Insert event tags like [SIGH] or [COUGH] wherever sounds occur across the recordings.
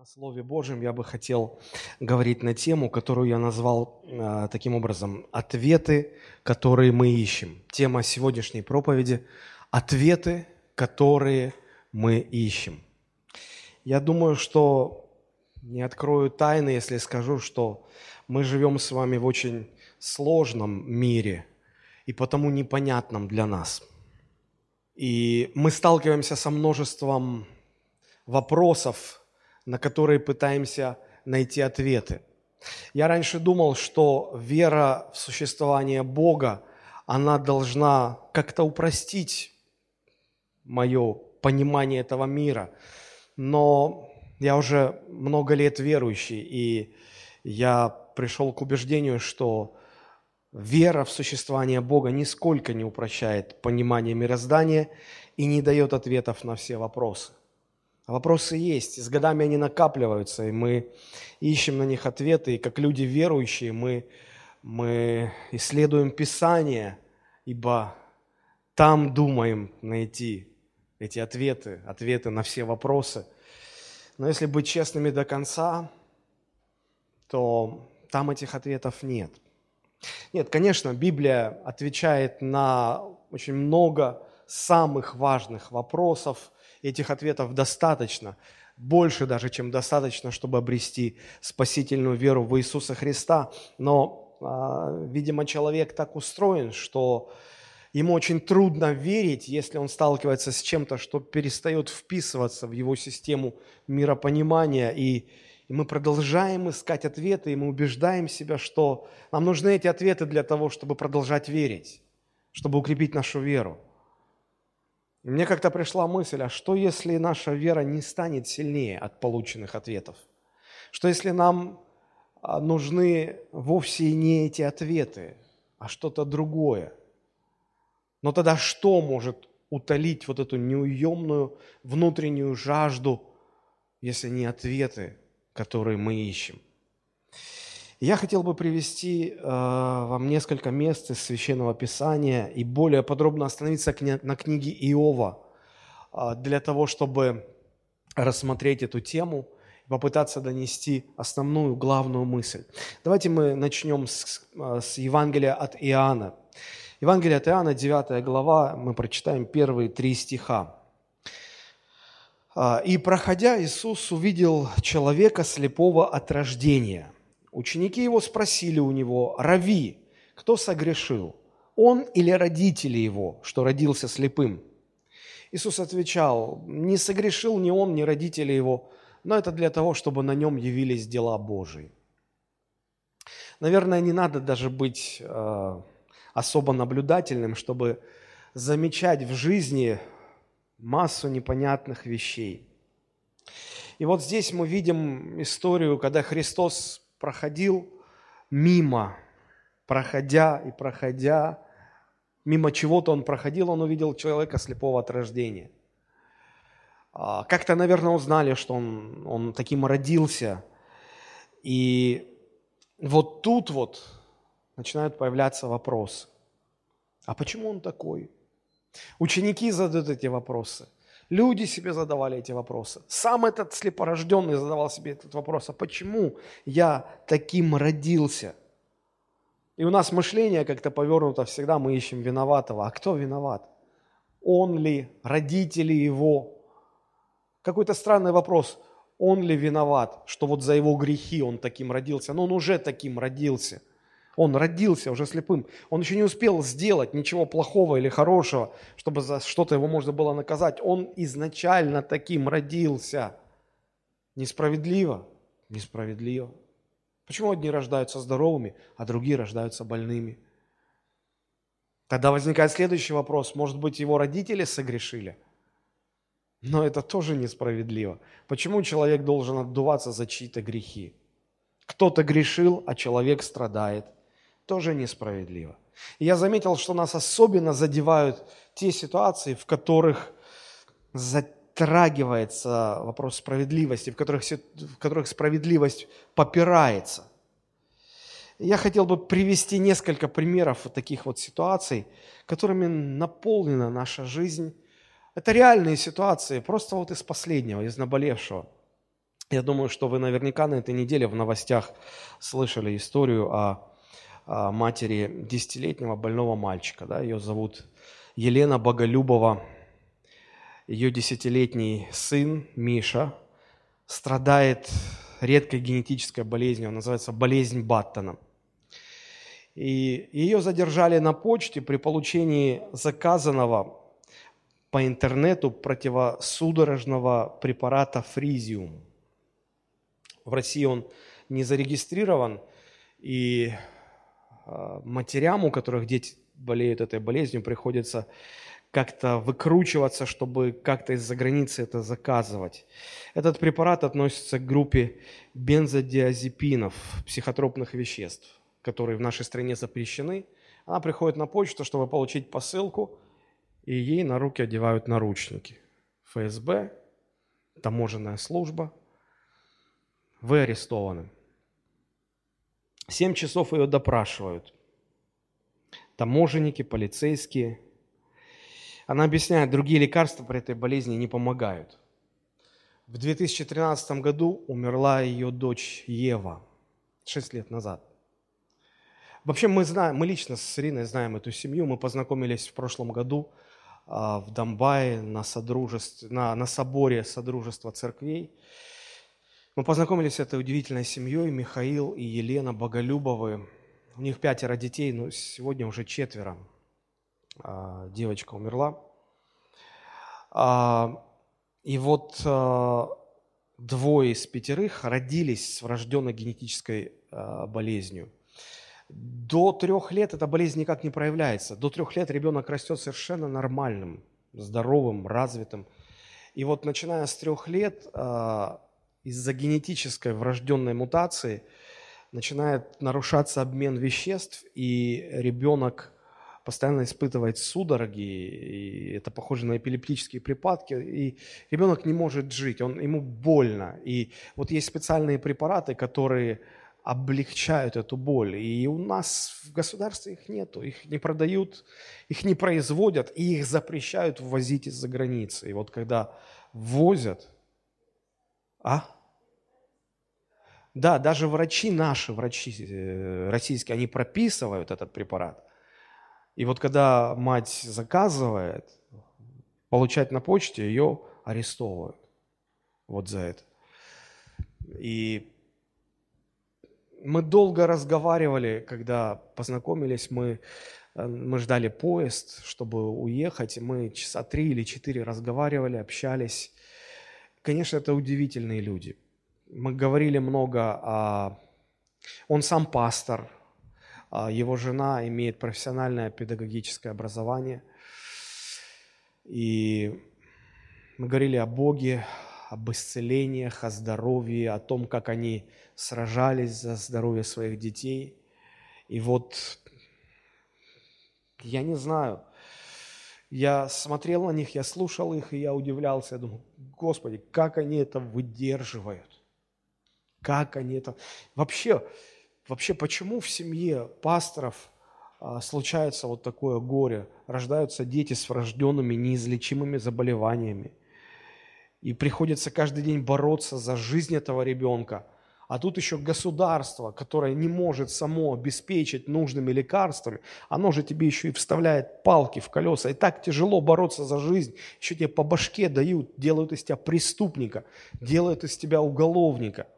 На Слове Божьем я бы хотел говорить на тему, которую я назвал э, таким образом «Ответы, которые мы ищем». Тема сегодняшней проповеди – «Ответы, которые мы ищем». Я думаю, что не открою тайны, если скажу, что мы живем с вами в очень сложном мире и потому непонятном для нас. И мы сталкиваемся со множеством вопросов, на которые пытаемся найти ответы. Я раньше думал, что вера в существование Бога, она должна как-то упростить мое понимание этого мира. Но я уже много лет верующий, и я пришел к убеждению, что вера в существование Бога нисколько не упрощает понимание мироздания и не дает ответов на все вопросы. Вопросы есть, и с годами они накапливаются, и мы ищем на них ответы, и как люди верующие мы, мы исследуем Писание, ибо там думаем найти эти ответы, ответы на все вопросы. Но если быть честными до конца, то там этих ответов нет. Нет, конечно, Библия отвечает на очень много самых важных вопросов, этих ответов достаточно, больше даже, чем достаточно, чтобы обрести спасительную веру в Иисуса Христа. Но, а, видимо, человек так устроен, что ему очень трудно верить, если он сталкивается с чем-то, что перестает вписываться в его систему миропонимания. И, и мы продолжаем искать ответы, и мы убеждаем себя, что нам нужны эти ответы для того, чтобы продолжать верить, чтобы укрепить нашу веру. Мне как-то пришла мысль, а что если наша вера не станет сильнее от полученных ответов? Что если нам а, нужны вовсе не эти ответы, а что-то другое? Но тогда что может утолить вот эту неуемную внутреннюю жажду, если не ответы, которые мы ищем? Я хотел бы привести э, вам несколько мест из Священного Писания и более подробно остановиться на книге Иова э, для того, чтобы рассмотреть эту тему и попытаться донести основную, главную мысль. Давайте мы начнем с, э, с Евангелия от Иоанна. Евангелие от Иоанна, 9 глава, мы прочитаем первые три стиха. «И, проходя, Иисус увидел человека слепого от рождения – Ученики его спросили у него, «Рави, кто согрешил, он или родители его, что родился слепым?» Иисус отвечал, «Не согрешил ни он, ни родители его, но это для того, чтобы на нем явились дела Божии». Наверное, не надо даже быть э, особо наблюдательным, чтобы замечать в жизни массу непонятных вещей. И вот здесь мы видим историю, когда Христос проходил мимо, проходя и проходя, мимо чего-то он проходил, он увидел человека слепого от рождения. А, как-то, наверное, узнали, что он, он таким родился. И вот тут вот начинают появляться вопросы. А почему он такой? Ученики задают эти вопросы – Люди себе задавали эти вопросы. Сам этот слепорожденный задавал себе этот вопрос, а почему я таким родился? И у нас мышление как-то повернуто, всегда мы ищем виноватого. А кто виноват? Он ли, родители его? Какой-то странный вопрос. Он ли виноват, что вот за его грехи он таким родился? Но он уже таким родился – он родился уже слепым. Он еще не успел сделать ничего плохого или хорошего, чтобы за что-то его можно было наказать. Он изначально таким родился. Несправедливо? Несправедливо. Почему одни рождаются здоровыми, а другие рождаются больными? Тогда возникает следующий вопрос. Может быть, его родители согрешили? Но это тоже несправедливо. Почему человек должен отдуваться за чьи-то грехи? Кто-то грешил, а человек страдает – тоже несправедливо. И я заметил, что нас особенно задевают те ситуации, в которых затрагивается вопрос справедливости, в которых, в которых справедливость попирается. Я хотел бы привести несколько примеров вот таких вот ситуаций, которыми наполнена наша жизнь. Это реальные ситуации, просто вот из последнего, из наболевшего. Я думаю, что вы наверняка на этой неделе в новостях слышали историю о, матери десятилетнего больного мальчика. Да? Ее зовут Елена Боголюбова. Ее десятилетний сын Миша страдает редкой генетической болезнью, она называется болезнь Баттона. И ее задержали на почте при получении заказанного по интернету противосудорожного препарата фризиум. В России он не зарегистрирован, и а, матерям, у которых дети болеют этой болезнью, приходится как-то выкручиваться, чтобы как-то из-за границы это заказывать. Этот препарат относится к группе бензодиазепинов, психотропных веществ, которые в нашей стране запрещены. Она приходит на почту, чтобы получить посылку, и ей на руки одевают наручники. ФСБ, таможенная служба. Вы арестованы. Семь часов ее допрашивают. Таможенники, полицейские – она объясняет, другие лекарства при этой болезни не помогают. В 2013 году умерла ее дочь Ева, 6 лет назад. Вообще мы знаем, мы лично с Ириной знаем эту семью. Мы познакомились в прошлом году а, в Донбайе на, на, на соборе Содружества церквей. Мы познакомились с этой удивительной семьей, Михаил и Елена Боголюбовы. У них пятеро детей, но сегодня уже четверо. А, девочка умерла. А, и вот а, двое из пятерых родились с врожденной генетической болезнью. До трех лет эта болезнь никак не проявляется. До трех лет ребенок растет совершенно нормальным, здоровым, развитым. И вот начиная с трех лет из-за генетической врожденной мутации начинает нарушаться обмен веществ, и ребенок постоянно испытывает судороги, и это похоже на эпилептические припадки, и ребенок не может жить, он, ему больно. И вот есть специальные препараты, которые облегчают эту боль. И у нас в государстве их нету, их не продают, их не производят, и их запрещают ввозить из-за границы. И вот когда ввозят, а? Да, даже врачи наши, врачи э, российские, они прописывают этот препарат. И вот когда мать заказывает, получать на почте, ее арестовывают вот за это. И мы долго разговаривали, когда познакомились, мы, э, мы ждали поезд, чтобы уехать, мы часа три или четыре разговаривали, общались. Конечно, это удивительные люди. Мы говорили много о... Он сам пастор, а, его жена имеет профессиональное педагогическое образование. И мы говорили о Боге, об исцелениях, о здоровье, о том, как они сражались за здоровье своих детей. И вот, я не знаю, я смотрел на них, я слушал их, и я удивлялся, я думал, Господи, как они это выдерживают? Как они это... Вообще, Вообще, почему в семье пасторов а, случается вот такое горе? Рождаются дети с врожденными неизлечимыми заболеваниями. И приходится каждый день бороться за жизнь этого ребенка. А тут еще государство, которое не может само обеспечить нужными лекарствами, оно же тебе еще и вставляет палки в колеса. И так тяжело бороться за жизнь. Еще тебе по башке дают, делают из тебя преступника, делают из тебя уголовника –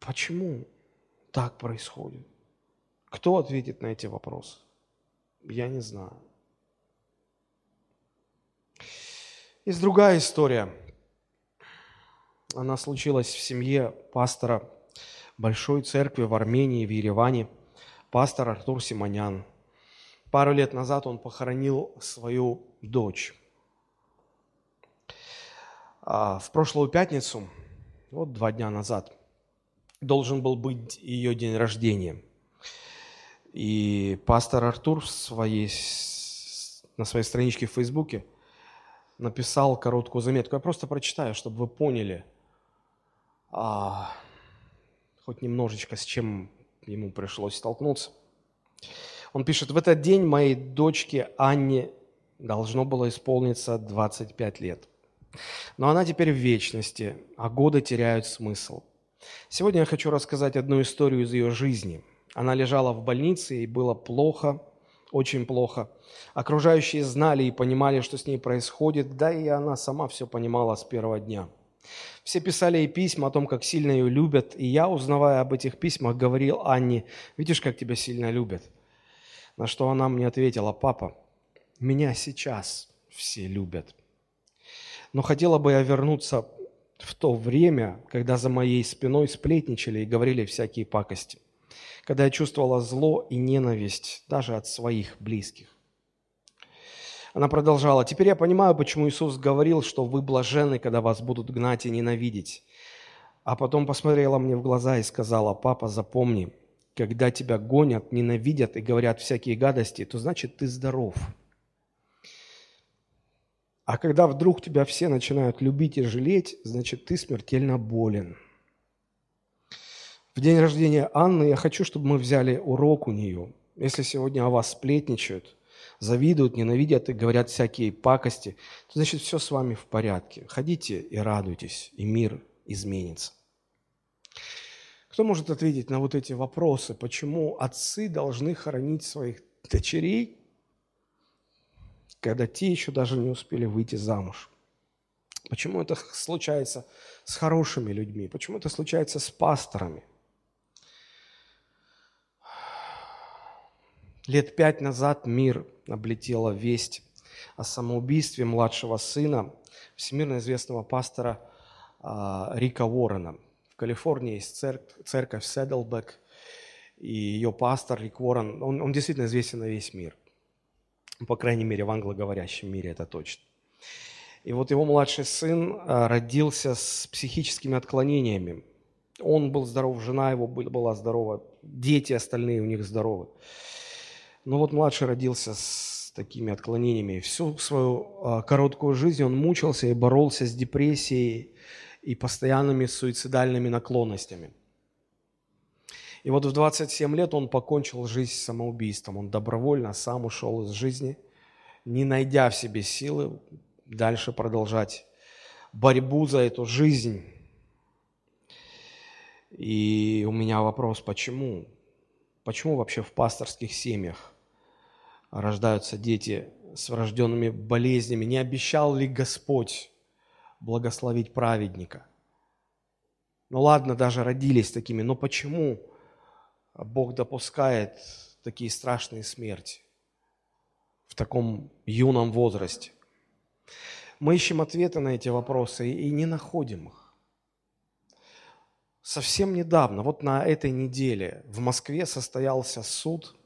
Почему так происходит? Кто ответит на эти вопросы? Я не знаю. Есть другая история. Она случилась в семье пастора Большой церкви в Армении, в Ереване, пастор Артур Симонян. Пару лет назад он похоронил свою дочь. А в прошлую пятницу, вот два дня назад, должен был быть ее день рождения. И пастор Артур в своей, на своей страничке в Фейсбуке написал короткую заметку. Я просто прочитаю, чтобы вы поняли а, хоть немножечко, с чем ему пришлось столкнуться. Он пишет, в этот день моей дочке Анне должно было исполниться 25 лет. Но она теперь в вечности, а годы теряют смысл. Сегодня я хочу рассказать одну историю из ее жизни. Она лежала в больнице, ей было плохо, очень плохо. Окружающие знали и понимали, что с ней происходит, да и она сама все понимала с первого дня. Все писали ей письма о том, как сильно ее любят, и я, узнавая об этих письмах, говорил Анне, видишь, как тебя сильно любят. На что она мне ответила, папа, меня сейчас все любят. Но хотела бы я вернуться в то время, когда за моей спиной сплетничали и говорили всякие пакости когда я чувствовала зло и ненависть даже от своих близких. Она продолжала, «Теперь я понимаю, почему Иисус говорил, что вы блаженны, когда вас будут гнать и ненавидеть». А потом посмотрела мне в глаза и сказала, «Папа, запомни, когда тебя гонят, ненавидят и говорят всякие гадости, то значит ты здоров. А когда вдруг тебя все начинают любить и жалеть, значит ты смертельно болен». В день рождения Анны я хочу, чтобы мы взяли урок у нее. Если сегодня о вас сплетничают, завидуют, ненавидят и говорят всякие пакости, то значит все с вами в порядке. Ходите и радуйтесь, и мир изменится. Кто может ответить на вот эти вопросы, почему отцы должны хоронить своих дочерей, когда те еще даже не успели выйти замуж? Почему это случается с хорошими людьми? Почему это случается с пасторами? Лет пять назад мир облетела весть о самоубийстве младшего сына всемирно известного пастора а, Рика Уоррена. В Калифорнии есть церковь, церковь Седлбек, и ее пастор Рик Уоррен, он, он действительно известен на весь мир. По крайней мере, в англоговорящем мире это точно. И вот его младший сын а, родился с психическими отклонениями. Он был здоров, жена его была здорова, дети остальные у них здоровы. Но вот младший родился с такими отклонениями. Всю свою а, короткую жизнь он мучился и боролся с депрессией и постоянными суицидальными наклонностями. И вот в 27 лет он покончил жизнь самоубийством. Он добровольно сам ушел из жизни, не найдя в себе силы дальше продолжать борьбу за эту жизнь. И у меня вопрос, почему? Почему вообще в пасторских семьях рождаются дети с врожденными болезнями. Не обещал ли Господь благословить праведника? Ну ладно, даже родились такими, но почему Бог допускает такие страшные смерти в таком юном возрасте? Мы ищем ответы на эти вопросы и не находим их. Совсем недавно, вот на этой неделе в Москве состоялся суд,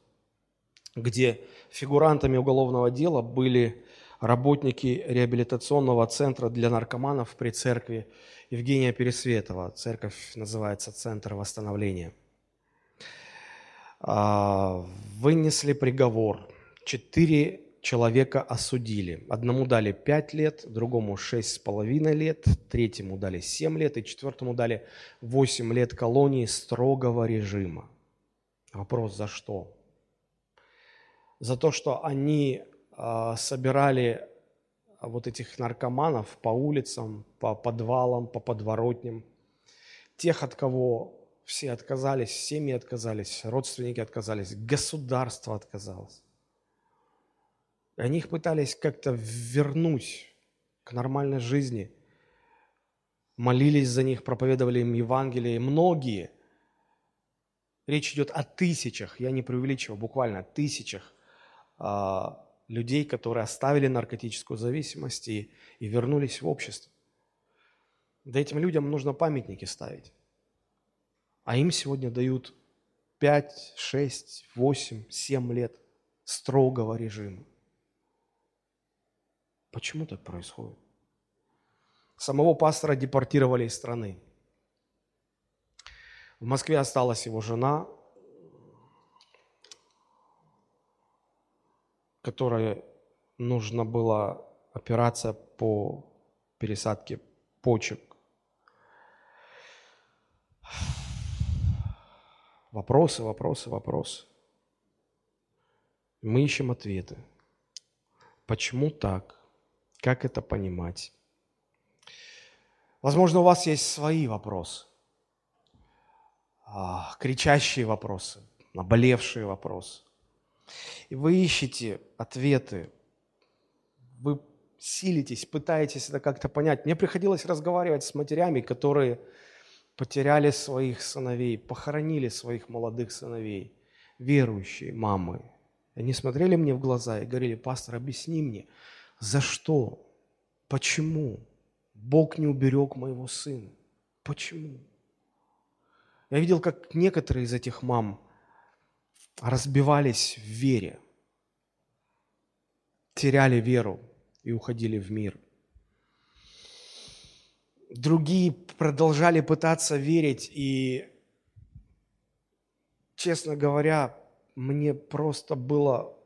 где Фигурантами уголовного дела были работники реабилитационного центра для наркоманов при церкви Евгения Пересветова. Церковь называется «Центр восстановления». А, вынесли приговор. Четыре человека осудили. Одному дали пять лет, другому шесть с половиной лет, третьему дали семь лет и четвертому дали восемь лет колонии строгого режима. Вопрос, за что? За то, что они э, собирали вот этих наркоманов по улицам, по подвалам, по подворотням, тех, от кого все отказались, семьи отказались, родственники отказались, государство отказалось. И они их пытались как-то вернуть к нормальной жизни, молились за них, проповедовали им Евангелие. Многие, речь идет о тысячах, я не преувеличиваю, буквально тысячах а, людей, которые оставили наркотическую зависимость и, и вернулись в общество. Да этим людям нужно памятники ставить. А им сегодня дают 5, 6, 8, 7 лет строгого режима. Почему так происходит? Самого пастора депортировали из страны. В Москве осталась его жена, которой нужна была операция по пересадке почек. Вопросы, вопросы, вопросы. Мы ищем ответы. Почему так? Как это понимать? Возможно, у вас есть свои вопросы, а, кричащие вопросы, наболевшие вопросы. И вы ищете ответы, вы силитесь, пытаетесь это как-то понять. Мне приходилось разговаривать с матерями, которые потеряли своих сыновей, похоронили своих молодых сыновей, верующие мамы. Они смотрели мне в глаза и говорили, пастор, объясни мне, за что, почему Бог не уберег моего сына? Почему? Я видел, как некоторые из этих мам разбивались в вере, теряли веру и уходили в мир. Другие продолжали пытаться верить, и, честно говоря, мне просто было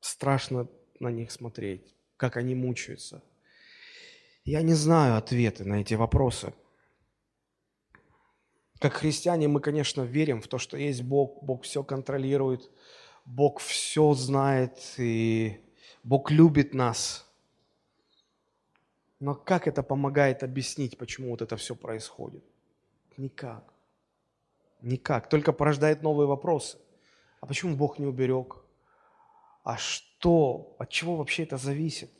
страшно на них смотреть, как они мучаются. Я не знаю ответы на эти вопросы – как христиане мы, конечно, верим в то, что есть Бог, Бог все контролирует, Бог все знает, и Бог любит нас. Но как это помогает объяснить, почему вот это все происходит? Никак. Никак. Только порождает новые вопросы. А почему Бог не уберег? А что? От чего вообще это зависит?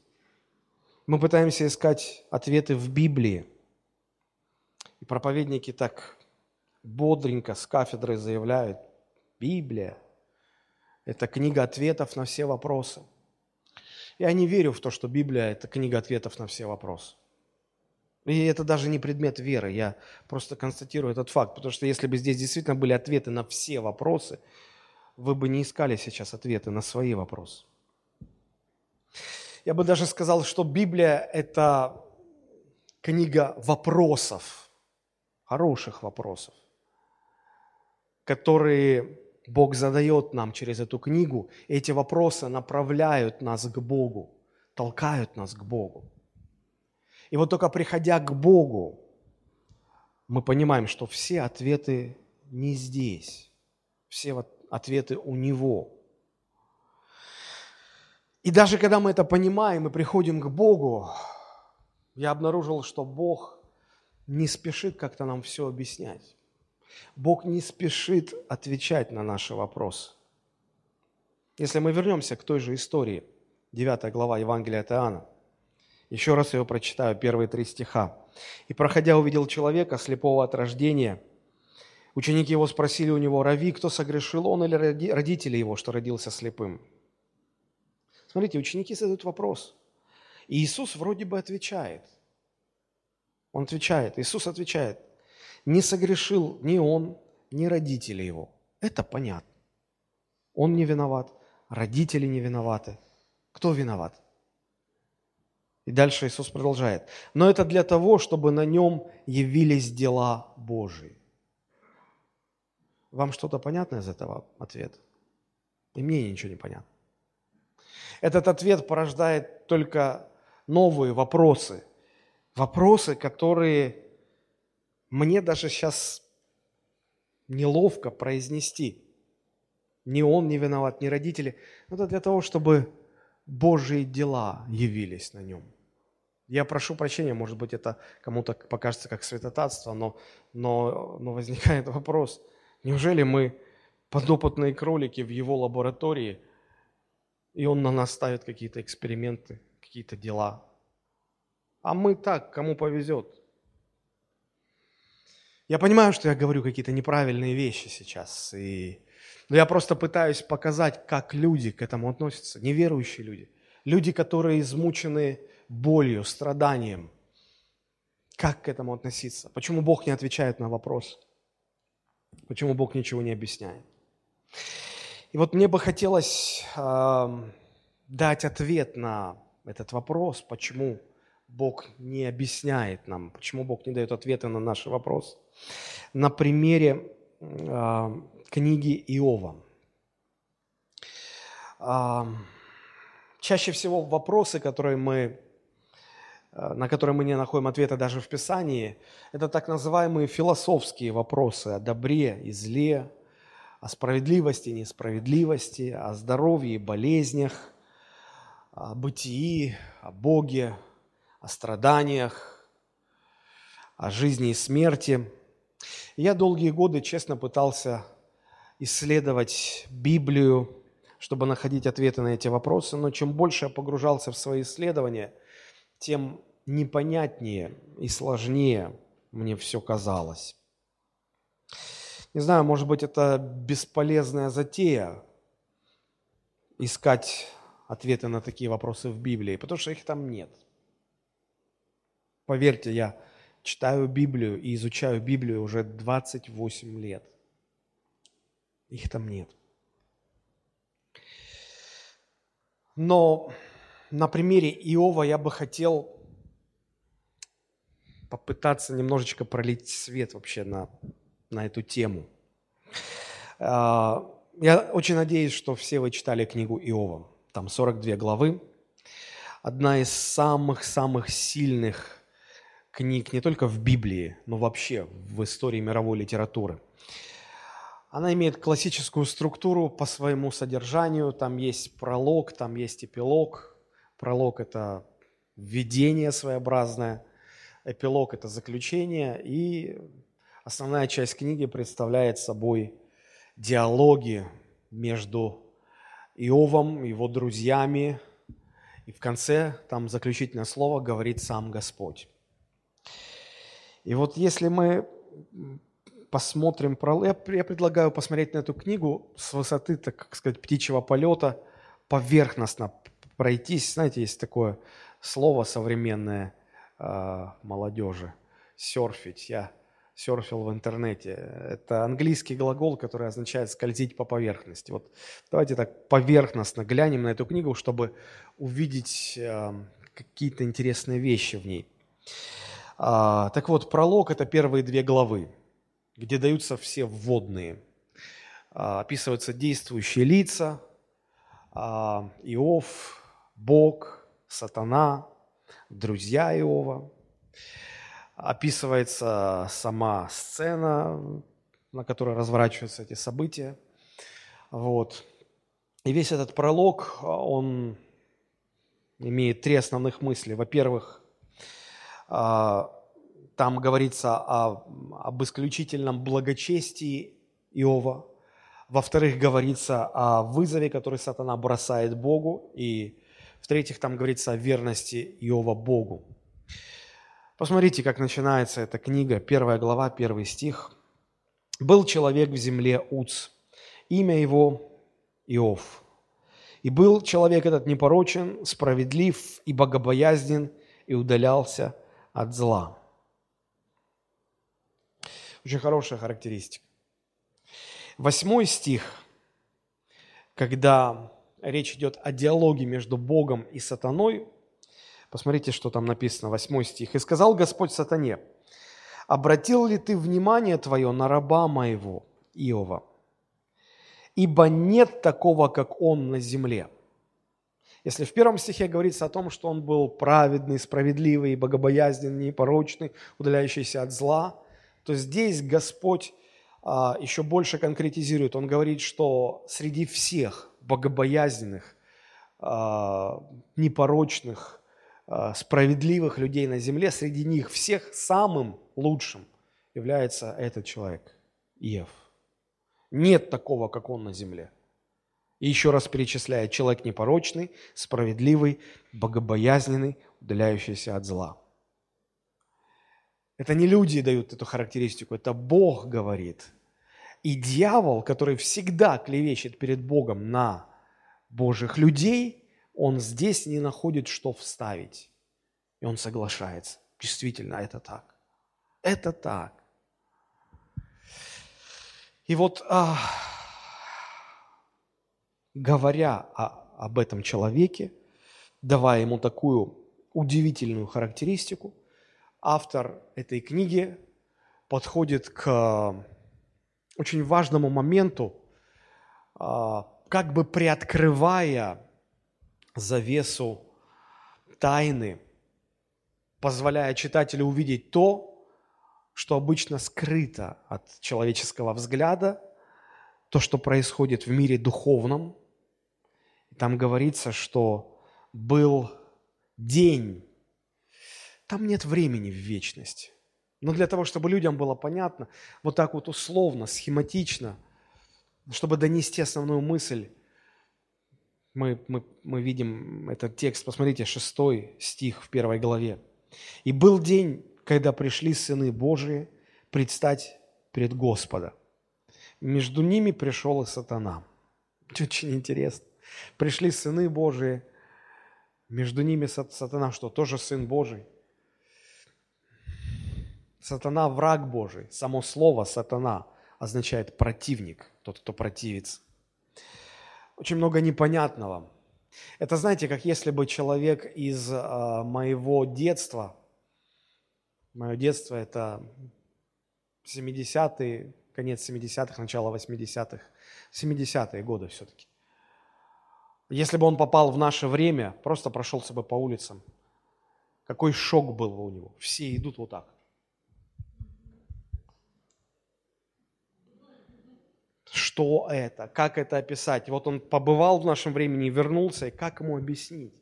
Мы пытаемся искать ответы в Библии. И проповедники так бодренько с кафедры заявляют, Библия – это книга ответов на все вопросы. Я не верю в то, что Библия – это книга ответов на все вопросы. И это даже не предмет веры, я просто констатирую этот факт, потому что если бы здесь действительно были ответы на все вопросы, вы бы не искали сейчас ответы на свои вопросы. Я бы даже сказал, что Библия – это книга вопросов, хороших вопросов которые Бог задает нам через эту книгу, эти вопросы направляют нас к Богу, толкают нас к Богу. И вот только приходя к Богу, мы понимаем, что все ответы не здесь, все ответы у Него. И даже когда мы это понимаем и приходим к Богу, я обнаружил, что Бог не спешит как-то нам все объяснять. Бог не спешит отвечать на наши вопросы. Если мы вернемся к той же истории, 9 глава Евангелия от Иоанна, еще раз ее прочитаю, первые три стиха. «И, проходя, увидел человека, слепого от рождения. Ученики его спросили у него, «Рави, кто согрешил, он или родители его, что родился слепым?» Смотрите, ученики задают вопрос. И Иисус вроде бы отвечает. Он отвечает, Иисус отвечает – не согрешил ни он, ни родители его. Это понятно. Он не виноват, родители не виноваты. Кто виноват? И дальше Иисус продолжает. Но это для того, чтобы на нем явились дела Божии. Вам что-то понятно из этого ответа? И мне ничего не понятно. Этот ответ порождает только новые вопросы. Вопросы, которые мне даже сейчас неловко произнести. Ни он не виноват, ни родители. Это для того, чтобы Божьи дела явились на нем. Я прошу прощения, может быть, это кому-то покажется как святотатство, но, но, но возникает вопрос, неужели мы подопытные кролики в его лаборатории, и он на нас ставит какие-то эксперименты, какие-то дела. А мы так, кому повезет. Я понимаю, что я говорю какие-то неправильные вещи сейчас, и... но я просто пытаюсь показать, как люди к этому относятся, неверующие люди, люди, которые измучены болью, страданием. Как к этому относиться? Почему Бог не отвечает на вопрос? Почему Бог ничего не объясняет? И вот мне бы хотелось э, дать ответ на этот вопрос, почему Бог не объясняет нам, почему Бог не дает ответы на наши вопросы. На примере э, книги Иова. Э, чаще всего вопросы, которые мы, э, на которые мы не находим ответа даже в Писании, это так называемые философские вопросы о добре и зле, о справедливости и несправедливости, о здоровье и болезнях, о бытии, о Боге, о страданиях. о жизни и смерти. Я долгие годы честно пытался исследовать Библию, чтобы находить ответы на эти вопросы, но чем больше я погружался в свои исследования, тем непонятнее и сложнее мне все казалось. Не знаю, может быть, это бесполезная затея искать ответы на такие вопросы в Библии, потому что их там нет. Поверьте, я читаю Библию и изучаю Библию уже 28 лет. Их там нет. Но на примере Иова я бы хотел попытаться немножечко пролить свет вообще на на эту тему. А, я очень надеюсь, что все вы читали книгу Иова. Там 42 главы. Одна из самых-самых сильных книг не только в Библии, но вообще в истории мировой литературы. Она имеет классическую структуру по своему содержанию. Там есть пролог, там есть эпилог. Пролог – это введение своеобразное, эпилог – это заключение, и Основная часть книги представляет собой диалоги между Иовом, его друзьями, и в конце там заключительное слово говорит сам Господь. И вот если мы посмотрим, я предлагаю посмотреть на эту книгу с высоты, так сказать, птичьего полета, поверхностно пройтись. Знаете, есть такое слово современное э, молодежи – серфить. Я серфил в интернете. Это английский глагол, который означает скользить по поверхности. Вот давайте так поверхностно глянем на эту книгу, чтобы увидеть какие-то интересные вещи в ней. А, так вот, пролог – это первые две главы, где даются все вводные. А, описываются действующие лица, а, Иов, Бог, Сатана, друзья Иова – описывается сама сцена, на которой разворачиваются эти события. Вот. И весь этот пролог, он имеет три основных мысли. Во-первых, там говорится о, об исключительном благочестии Иова. Во-вторых, говорится о вызове, который сатана бросает Богу. И в-третьих, там говорится о верности Иова Богу. Посмотрите, как начинается эта книга, первая глава, первый стих. «Был человек в земле Уц, имя его Иов. И был человек этот непорочен, справедлив и богобоязнен, и удалялся от зла». Очень хорошая характеристика. Восьмой стих, когда речь идет о диалоге между Богом и сатаной, Посмотрите, что там написано, 8 стих. «И сказал Господь сатане, обратил ли ты внимание твое на раба моего, Иова? Ибо нет такого, как он на земле». Если в первом стихе говорится о том, что он был праведный, справедливый, богобоязненный, непорочный, удаляющийся от зла, то здесь Господь а, еще больше конкретизирует. Он говорит, что среди всех богобоязненных, а, непорочных, а, справедливых людей на земле, среди них всех самым лучшим является этот человек, Иов. Нет такого, как он на земле. И еще раз перечисляет, человек непорочный, справедливый, богобоязненный, удаляющийся от зла. Это не люди дают эту характеристику, это Бог говорит. И дьявол, который всегда клевещет перед Богом на Божьих людей – он здесь не находит, что вставить. И он соглашается. Действительно, это так. Это так. И вот, а, говоря о, об этом человеке, давая ему такую удивительную характеристику, автор этой книги подходит к очень важному моменту, а, как бы приоткрывая завесу тайны, позволяя читателю увидеть то, что обычно скрыто от человеческого взгляда, то, что происходит в мире духовном. Там говорится, что был день. Там нет времени в вечность. Но для того, чтобы людям было понятно, вот так вот условно, схематично, чтобы донести основную мысль, мы, мы, мы видим этот текст, посмотрите, шестой стих в первой главе. «И был день, когда пришли сыны Божии предстать пред Господа. Между ними пришел и сатана». Очень интересно. Пришли сыны Божии, между ними сатана, что тоже сын Божий. Сатана – враг Божий. Само слово «сатана» означает противник, тот, кто противится. Очень много непонятного. Это, знаете, как если бы человек из э, моего детства, мое детство – это 70-е, конец 70-х, начало 80-х, 70-е годы все-таки. Если бы он попал в наше время, просто прошелся бы по улицам, какой шок был бы у него. Все идут вот так. Что это? Как это описать? Вот он побывал в нашем времени, вернулся, и как ему объяснить?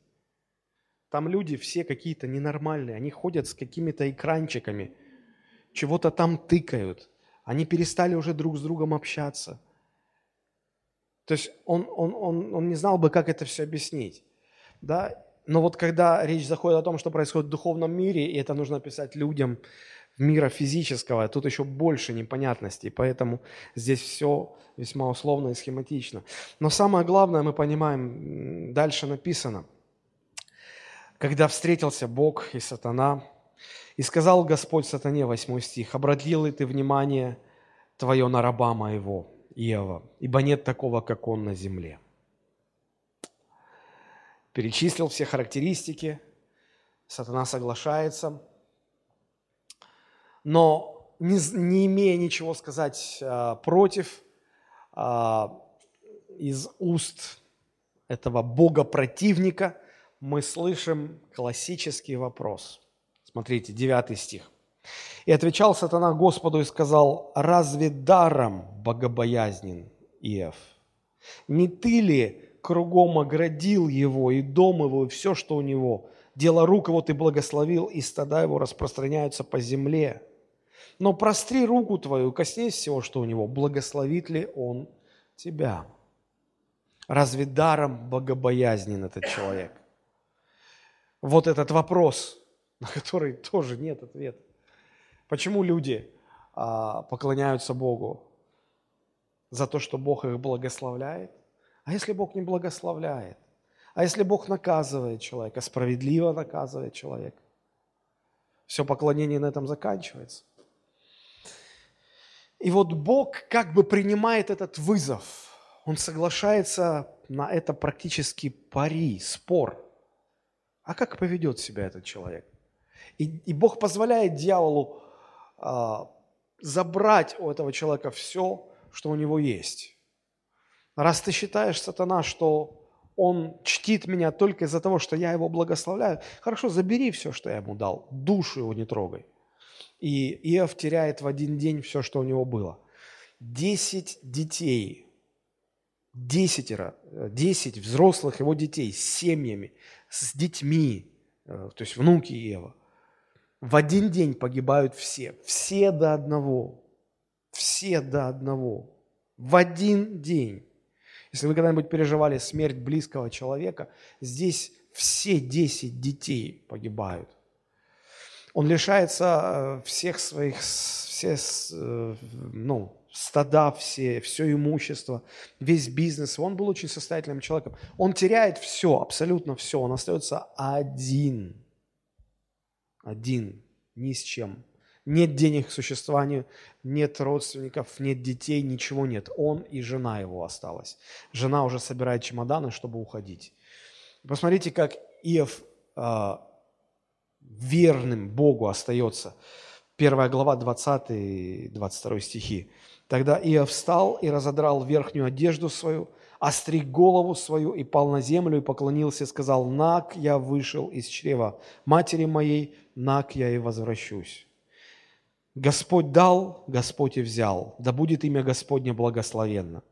Там люди все какие-то ненормальные, они ходят с какими-то экранчиками, чего-то там тыкают. Они перестали уже друг с другом общаться. То есть он, он, он, он не знал бы, как это все объяснить. Да? Но вот когда речь заходит о том, что происходит в духовном мире, и это нужно описать людям, мира физического, тут еще больше непонятностей, поэтому здесь все весьма условно и схематично. Но самое главное мы понимаем, дальше написано, когда встретился Бог и сатана, и сказал Господь сатане, 8 стих, «Обратил ли ты внимание твое на раба моего, Иова, ибо нет такого, как он на земле». Перечислил все характеристики, сатана соглашается – но не, не имея ничего сказать а, против, а, из уст этого бога-противника мы слышим классический вопрос. Смотрите, 9 стих. «И отвечал сатана Господу и сказал, разве даром богобоязнен Иов? Не ты ли кругом оградил его и дом его, и все, что у него? Дело рук его ты благословил, и стада его распространяются по земле. Но простри руку твою, коснись всего, что у него, благословит ли он тебя? Разве даром богобоязнен этот человек? Вот этот вопрос, на который тоже нет ответа. Почему люди а, поклоняются Богу? За то, что Бог их благословляет? А если Бог не благословляет? А если Бог наказывает человека, справедливо наказывает человека? Все поклонение на этом заканчивается. И вот Бог как бы принимает этот вызов. Он соглашается на это практически пари, спор. А как поведет себя этот человек? И, и Бог позволяет дьяволу забрать у этого человека все, что у него есть. Раз ты считаешь, сатана, что он чтит меня только из-за того, что я его благословляю, хорошо, забери все, что я ему дал, душу его не трогай. И Иов теряет в один день все, что у него было. Десять детей, десятеро, десять взрослых его детей с семьями, с детьми, э, то есть внуки Иова. В один день погибают все, все до одного, все до одного, в один день. Если вы когда-нибудь переживали смерть близкого человека, здесь все десять детей погибают – он лишается э, всех своих, все, э, ну, стада, все, все имущество, весь бизнес. Он был очень состоятельным человеком. Он теряет все, абсолютно все. Он остается один. Один, ни с чем. Нет денег к существованию, нет родственников, нет детей, ничего нет. Он и жена его осталась. Жена уже собирает чемоданы, чтобы уходить. Посмотрите, как Иов а, верным Богу остается. Первая глава, 20 и 22 стихи. Тогда Иов встал и разодрал верхнюю одежду свою, остриг голову свою и пал на землю и поклонился и сказал, «Нак я вышел из чрева матери моей, нак я и возвращусь». Господь дал, Господь и взял, да будет имя Господне благословенно.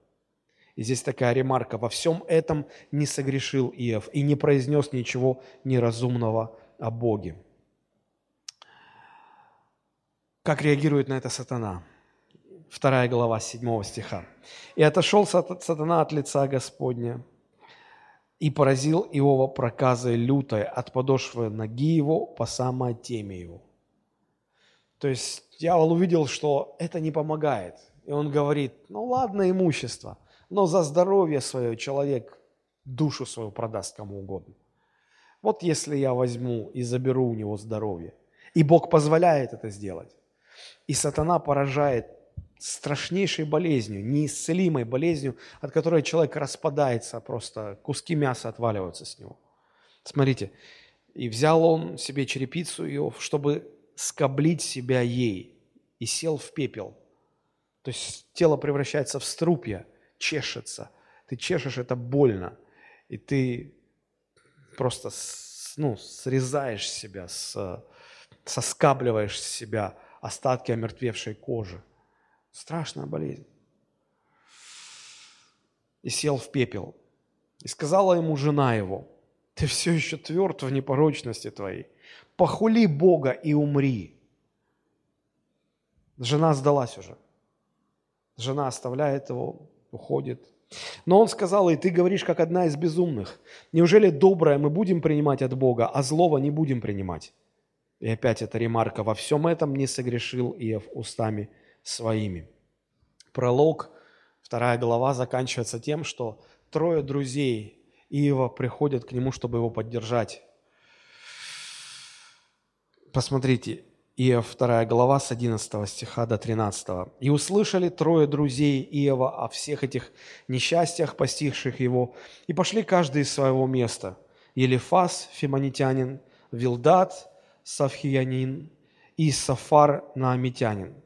И здесь такая ремарка, во всем этом не согрешил Иов и не произнес ничего неразумного о Боге. Как реагирует на это сатана? Вторая глава 7 стиха. «И отошел сатана от лица Господня, и поразил Иова проказой лютой от подошвы ноги его по самой теме его». То есть дьявол увидел, что это не помогает. И он говорит, ну ладно, имущество, но за здоровье свое человек душу свою продаст кому угодно. Вот если я возьму и заберу у него здоровье, и Бог позволяет это сделать, и сатана поражает страшнейшей болезнью, неисцелимой болезнью, от которой человек распадается, просто куски мяса отваливаются с него. Смотрите, и взял он себе черепицу ее, чтобы скоблить себя ей, и сел в пепел. То есть тело превращается в струпья, чешется. Ты чешешь, это больно. И ты просто ну, срезаешь себя, с, соскабливаешь с себя остатки омертвевшей кожи. Страшная болезнь. И сел в пепел. И сказала ему жена его, ты все еще тверд в непорочности твоей. Похули Бога и умри. Жена сдалась уже. Жена оставляет его, уходит. Но он сказал, и ты говоришь, как одна из безумных. Неужели доброе мы будем принимать от Бога, а злого не будем принимать? И опять эта ремарка, во всем этом не согрешил Иов устами своими. Пролог, вторая глава, заканчивается тем, что трое друзей Иова приходят к нему, чтобы его поддержать. Посмотрите, Иов 2 глава с 11 стиха до 13. «И услышали трое друзей Иова о всех этих несчастьях, постигших его, и пошли каждый из своего места. Елифас, фимонитянин, Вилдат, Савхиянин и Сафар, наамитянин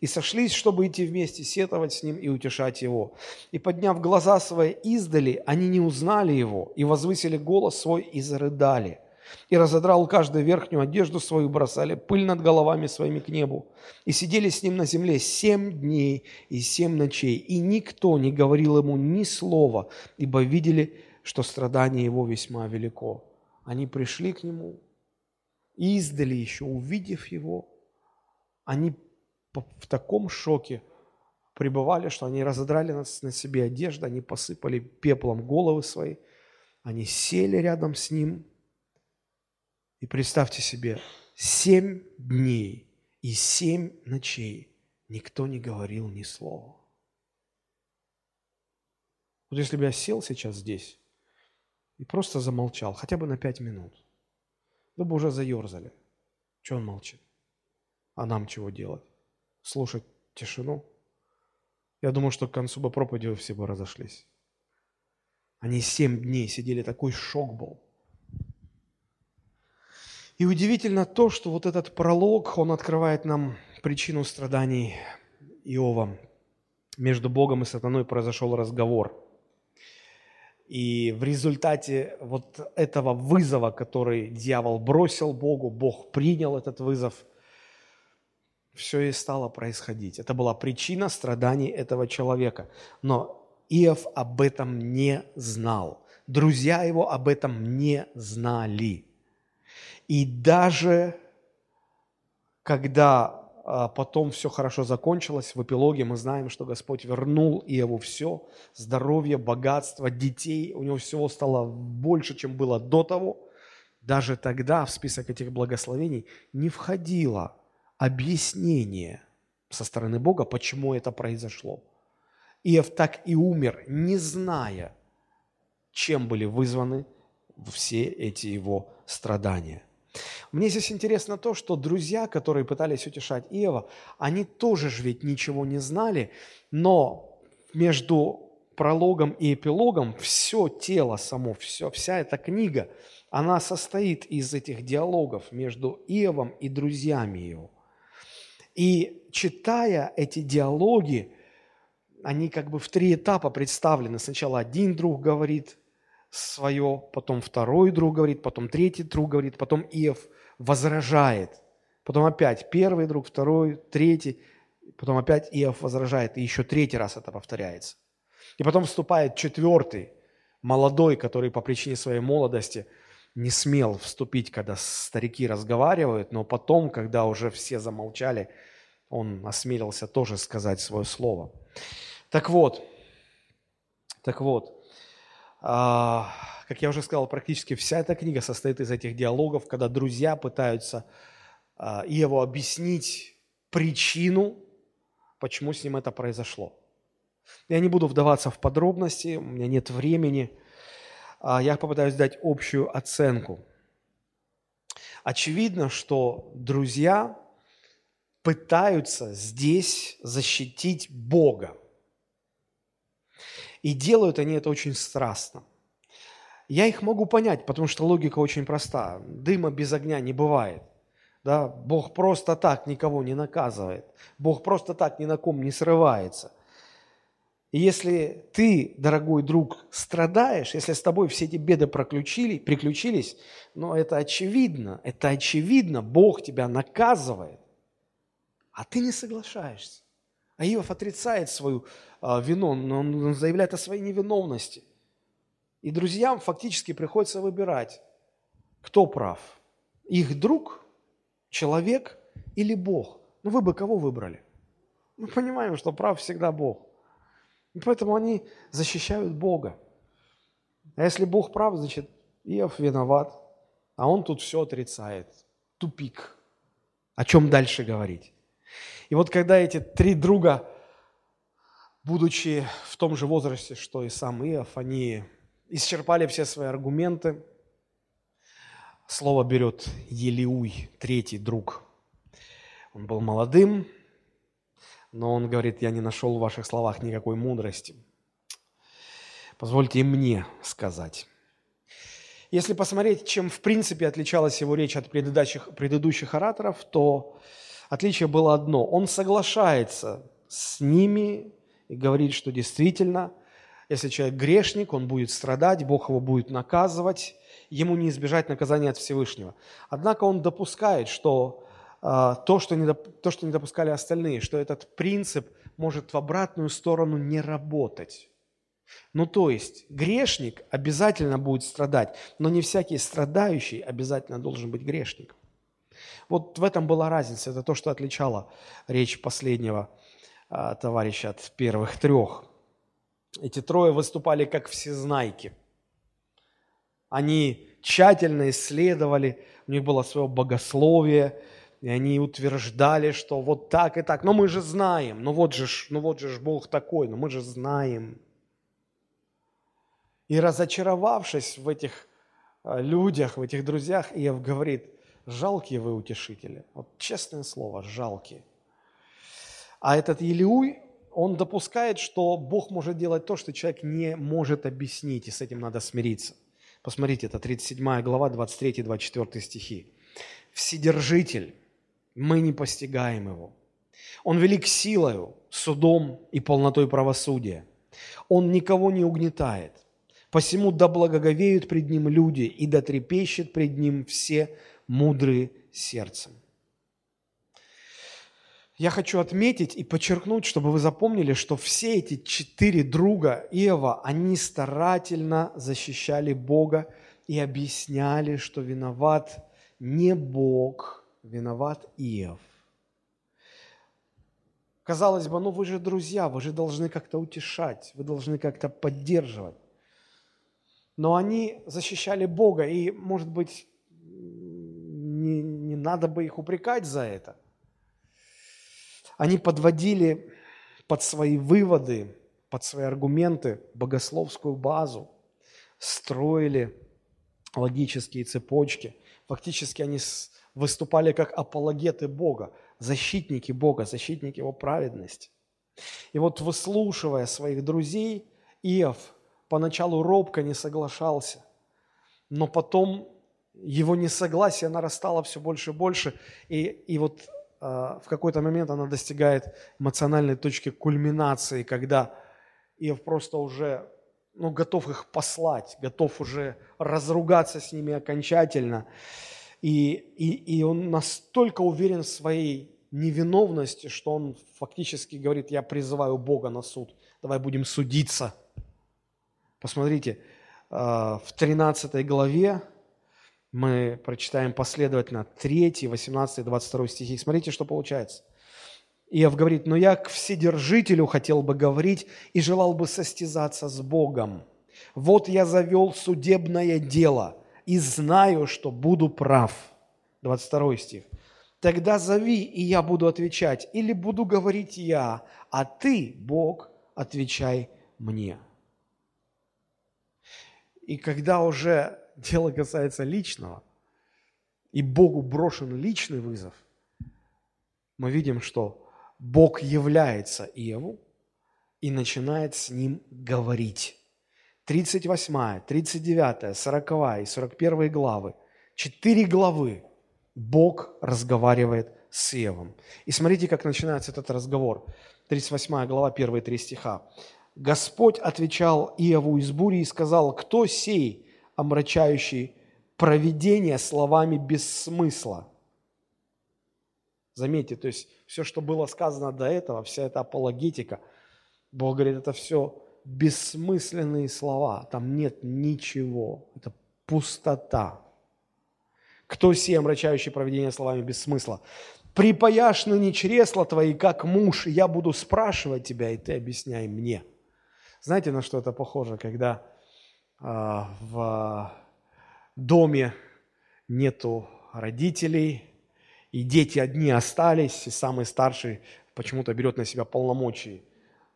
и сошлись, чтобы идти вместе, сетовать с ним и утешать его. И, подняв глаза свои издали, они не узнали его, и возвысили голос свой, и зарыдали. И разодрал каждую верхнюю одежду свою, бросали пыль над головами своими к небу. И сидели с ним на земле семь дней и семь ночей, и никто не говорил ему ни слова, ибо видели, что страдание его весьма велико. Они пришли к нему, издали еще, увидев его, они в таком шоке пребывали, что они разодрали на, на себе одежду, они посыпали пеплом головы свои, они сели рядом с ним. И представьте себе, семь дней и семь ночей никто не говорил ни слова. Вот если бы я сел сейчас здесь и просто замолчал, хотя бы на пять минут, вы бы уже заерзали. Что он молчит? А нам чего делать? Слушать тишину, я думаю, что к концу бы проповеди все бы разошлись. Они семь дней сидели, такой шок был. И удивительно то, что вот этот пролог, он открывает нам причину страданий Иова. Между Богом и сатаной произошел разговор. И в результате вот этого вызова, который дьявол бросил Богу, Бог принял этот вызов – все и стало происходить. Это была причина страданий этого человека. Но Иов об этом не знал. Друзья его об этом не знали. И даже когда а, потом все хорошо закончилось, в эпилоге мы знаем, что Господь вернул Иову все, здоровье, богатство, детей, у него всего стало больше, чем было до того. Даже тогда в список этих благословений не входило объяснение со стороны Бога, почему это произошло. Иов так и умер, не зная, чем были вызваны все эти его страдания. Мне здесь интересно то, что друзья, которые пытались утешать Иова, они тоже же ведь ничего не знали, но между прологом и эпилогом все тело само, все, вся эта книга, она состоит из этих диалогов между Иовом и друзьями его – и читая эти диалоги, они как бы в три этапа представлены. Сначала один друг говорит свое, потом второй друг говорит, потом третий друг говорит, потом Иов возражает. Потом опять первый друг, второй, третий, потом опять Иов возражает, и еще третий раз это повторяется. И потом вступает четвертый, молодой, который по причине своей молодости не смел вступить, когда старики разговаривают, но потом, когда уже все замолчали, он осмелился тоже сказать свое слово. Так вот, так вот, а, как я уже сказал, практически вся эта книга состоит из этих диалогов, когда друзья пытаются а, Иову объяснить причину, почему с ним это произошло. Я не буду вдаваться в подробности, у меня нет времени. А я попытаюсь дать общую оценку. Очевидно, что друзья пытаются здесь защитить Бога. И делают они это очень страстно. Я их могу понять, потому что логика очень проста. Дыма без огня не бывает. Да? Бог просто так никого не наказывает. Бог просто так ни на ком не срывается. И если ты, дорогой друг, страдаешь, если с тобой все эти беды проключили, приключились, но это очевидно, это очевидно, Бог тебя наказывает, а ты не соглашаешься. А Иов отрицает свою э, вину, но он заявляет о своей невиновности. И друзьям фактически приходится выбирать, кто прав. Их друг, человек или Бог. Ну вы бы кого выбрали? Мы понимаем, что прав всегда Бог. И поэтому они защищают Бога. А если Бог прав, значит, Иов виноват, а он тут все отрицает. Тупик. О чем дальше говорить? И вот когда эти три друга, будучи в том же возрасте, что и сам Иов, они исчерпали все свои аргументы, слово берет Елиуй, третий друг. Он был молодым, но он говорит, я не нашел в ваших словах никакой мудрости. Позвольте мне сказать. Если посмотреть, чем в принципе отличалась его речь от предыдущих, предыдущих ораторов, то отличие было одно. Он соглашается с ними и говорит, что действительно, если человек грешник, он будет страдать, Бог его будет наказывать, ему не избежать наказания от Всевышнего. Однако он допускает, что то, что не, то, что не допускали остальные, что этот принцип может в обратную сторону не работать. Ну, то есть, грешник обязательно будет страдать, но не всякий страдающий обязательно должен быть грешником. Вот в этом была разница. Это то, что отличало речь последнего а, товарища от первых трех. Эти трое выступали как всезнайки. Они тщательно исследовали, у них было свое богословие, и они утверждали, что вот так и так. Но мы же знаем, ну вот же, ну вот же Бог такой, но мы же знаем. И разочаровавшись в этих э, людях, в этих друзьях, Иов говорит, жалкие вы утешители. Вот честное слово, жалкие. А этот Елиуй, он допускает, что Бог может делать то, что человек не может объяснить, и с этим надо смириться. Посмотрите, это 37 глава, 23-24 стихи. «Вседержитель, мы не постигаем его. Он велик силою, судом и полнотой правосудия. Он никого не угнетает. Посему да благоговеют пред ним люди, и да трепещет пред ним все мудрые сердцем. Я хочу отметить и подчеркнуть, чтобы вы запомнили, что все эти четыре друга Иова, они старательно защищали Бога и объясняли, что виноват не Бог – виноват Иов. Казалось бы, ну вы же друзья, вы же должны как-то утешать, вы должны как-то поддерживать. Но они защищали Бога, и, может быть, не, не надо бы их упрекать за это. Они подводили под свои выводы, под свои аргументы богословскую базу, строили логические цепочки. Фактически они выступали как апологеты Бога, защитники Бога, защитники Его праведности. И вот выслушивая своих друзей, Иов поначалу робко не соглашался, но потом его несогласие нарастало все больше и больше, и, и вот э, в какой-то момент она достигает эмоциональной точки кульминации, когда Иов просто уже ну, готов их послать, готов уже разругаться с ними окончательно. И, и, и он настолько уверен в своей невиновности, что он фактически говорит, я призываю Бога на суд, давай будем судиться. Посмотрите, э, в 13 главе мы прочитаем последовательно 3, 18, 22 стихи. Смотрите, что получается. Иов говорит, но я к Вседержителю хотел бы говорить и желал бы состязаться с Богом. Вот я завел судебное дело и знаю, что буду прав. 22 стих. Тогда зови, и я буду отвечать, или буду говорить я, а ты, Бог, отвечай мне. И когда уже [LAUGHS] дело касается личного, и Богу брошен личный вызов, мы видим, что Бог является Иову и начинает с ним говорить. 38, 39, 40 и 41 главы, четыре главы Бог разговаривает с Иовом. И смотрите, как начинается этот разговор. 38 глава, первые три стиха. «Господь отвечал Иову из бури и сказал, кто сей, омрачающий проведение словами без смысла?» Заметьте, то есть все, что было сказано до этого, вся эта апологетика, Бог говорит, это все бессмысленные слова, там нет ничего, это пустота. Кто сей, омрачающий проведение словами без смысла? Припаяшь ныне чресла твои, как муж, и я буду спрашивать тебя, и ты объясняй мне. Знаете, на что это похоже, когда э, в доме нету родителей, и дети одни остались, и самый старший почему-то берет на себя полномочия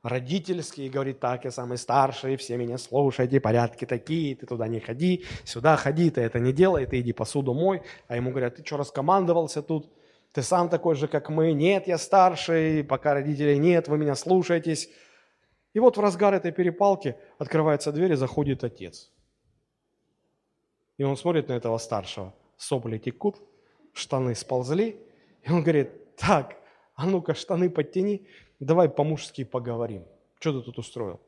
родительские и говорит, так, я самый старший, все меня слушайте, порядки такие, ты туда не ходи, сюда ходи, ты это не делай, ты иди посуду мой. А ему говорят, ты что, раскомандовался тут? Ты сам такой же, как мы. Нет, я старший, пока родителей нет, вы меня слушаетесь. И вот в разгар этой перепалки открывается дверь и заходит отец. И он смотрит на этого старшего. Сопли текут, штаны сползли. И он говорит, так, а ну-ка штаны подтяни, давай по-мужски поговорим. Что ты тут устроил?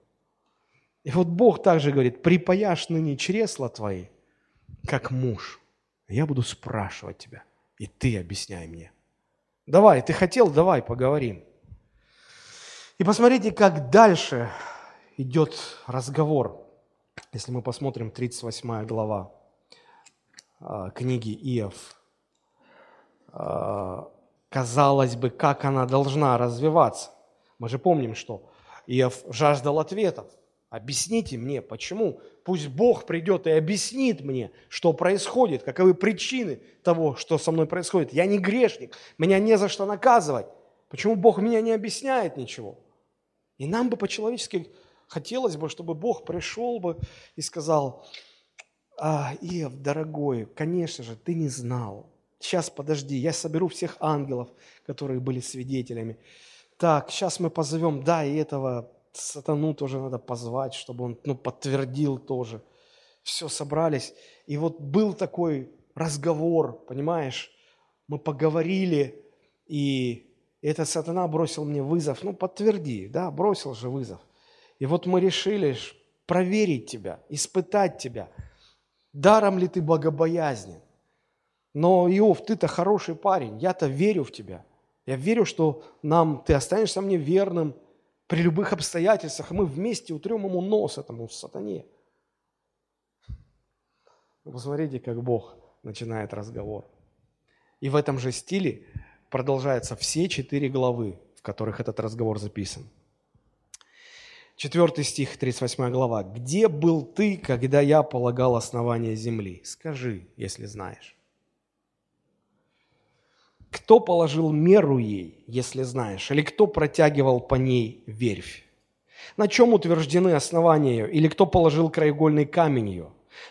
И вот Бог также говорит, припаяшь ныне чресла твои, как муж. Я буду спрашивать тебя, и ты объясняй мне. Давай, ты хотел, давай поговорим. И посмотрите, как дальше идет разговор. Если мы посмотрим 38 глава а, книги Иов, а, казалось бы, как она должна развиваться. Мы же помним, что Иов жаждал ответов. Объясните мне, почему? Пусть Бог придет и объяснит мне, что происходит, каковы причины того, что со мной происходит. Я не грешник, меня не за что наказывать. Почему Бог меня не объясняет ничего? И нам бы по-человечески хотелось бы, чтобы Бог пришел бы и сказал, а, Иов, дорогой, конечно же, ты не знал. Сейчас подожди, я соберу всех ангелов, которые были свидетелями. Так, сейчас мы позовем, да, и этого сатану тоже надо позвать, чтобы он ну, подтвердил тоже. Все, собрались. И вот был такой разговор, понимаешь? Мы поговорили, и этот сатана бросил мне вызов. Ну, подтверди, да, бросил же вызов. И вот мы решили проверить тебя, испытать тебя. Даром ли ты богобоязнен? Но, Иов, ты-то хороший парень, я-то верю в тебя – я верю, что нам, ты останешься мне верным при любых обстоятельствах, и мы вместе утрем ему нос этому сатане. Посмотрите, как Бог начинает разговор. И в этом же стиле продолжаются все четыре главы, в которых этот разговор записан. Четвертый стих, 38 глава. «Где был ты, когда я полагал основание земли? Скажи, если знаешь». Кто положил меру ей, если знаешь, или кто протягивал по ней верфь? На чем утверждены основания ее, или кто положил краеугольный камень ее?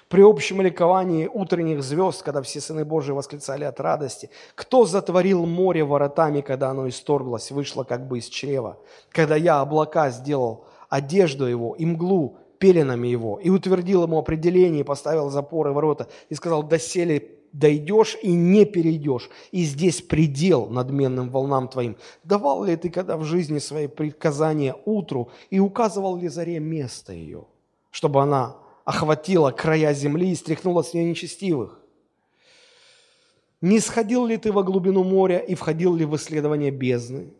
При общем ликовании утренних звезд, когда все сыны Божии восклицали от радости, кто затворил море воротами, когда оно исторглось, вышло как бы из чрева, когда я облака сделал одежду его и мглу пеленами его, и утвердил ему определение, поставил запоры ворота, и сказал, доселе дойдешь и не перейдешь, и здесь предел надменным волнам твоим. Давал ли ты когда в жизни свои приказания утру и указывал ли заре место ее, чтобы она охватила края земли и стряхнула с нее нечестивых? Не сходил ли ты во глубину моря и входил ли в исследование бездны?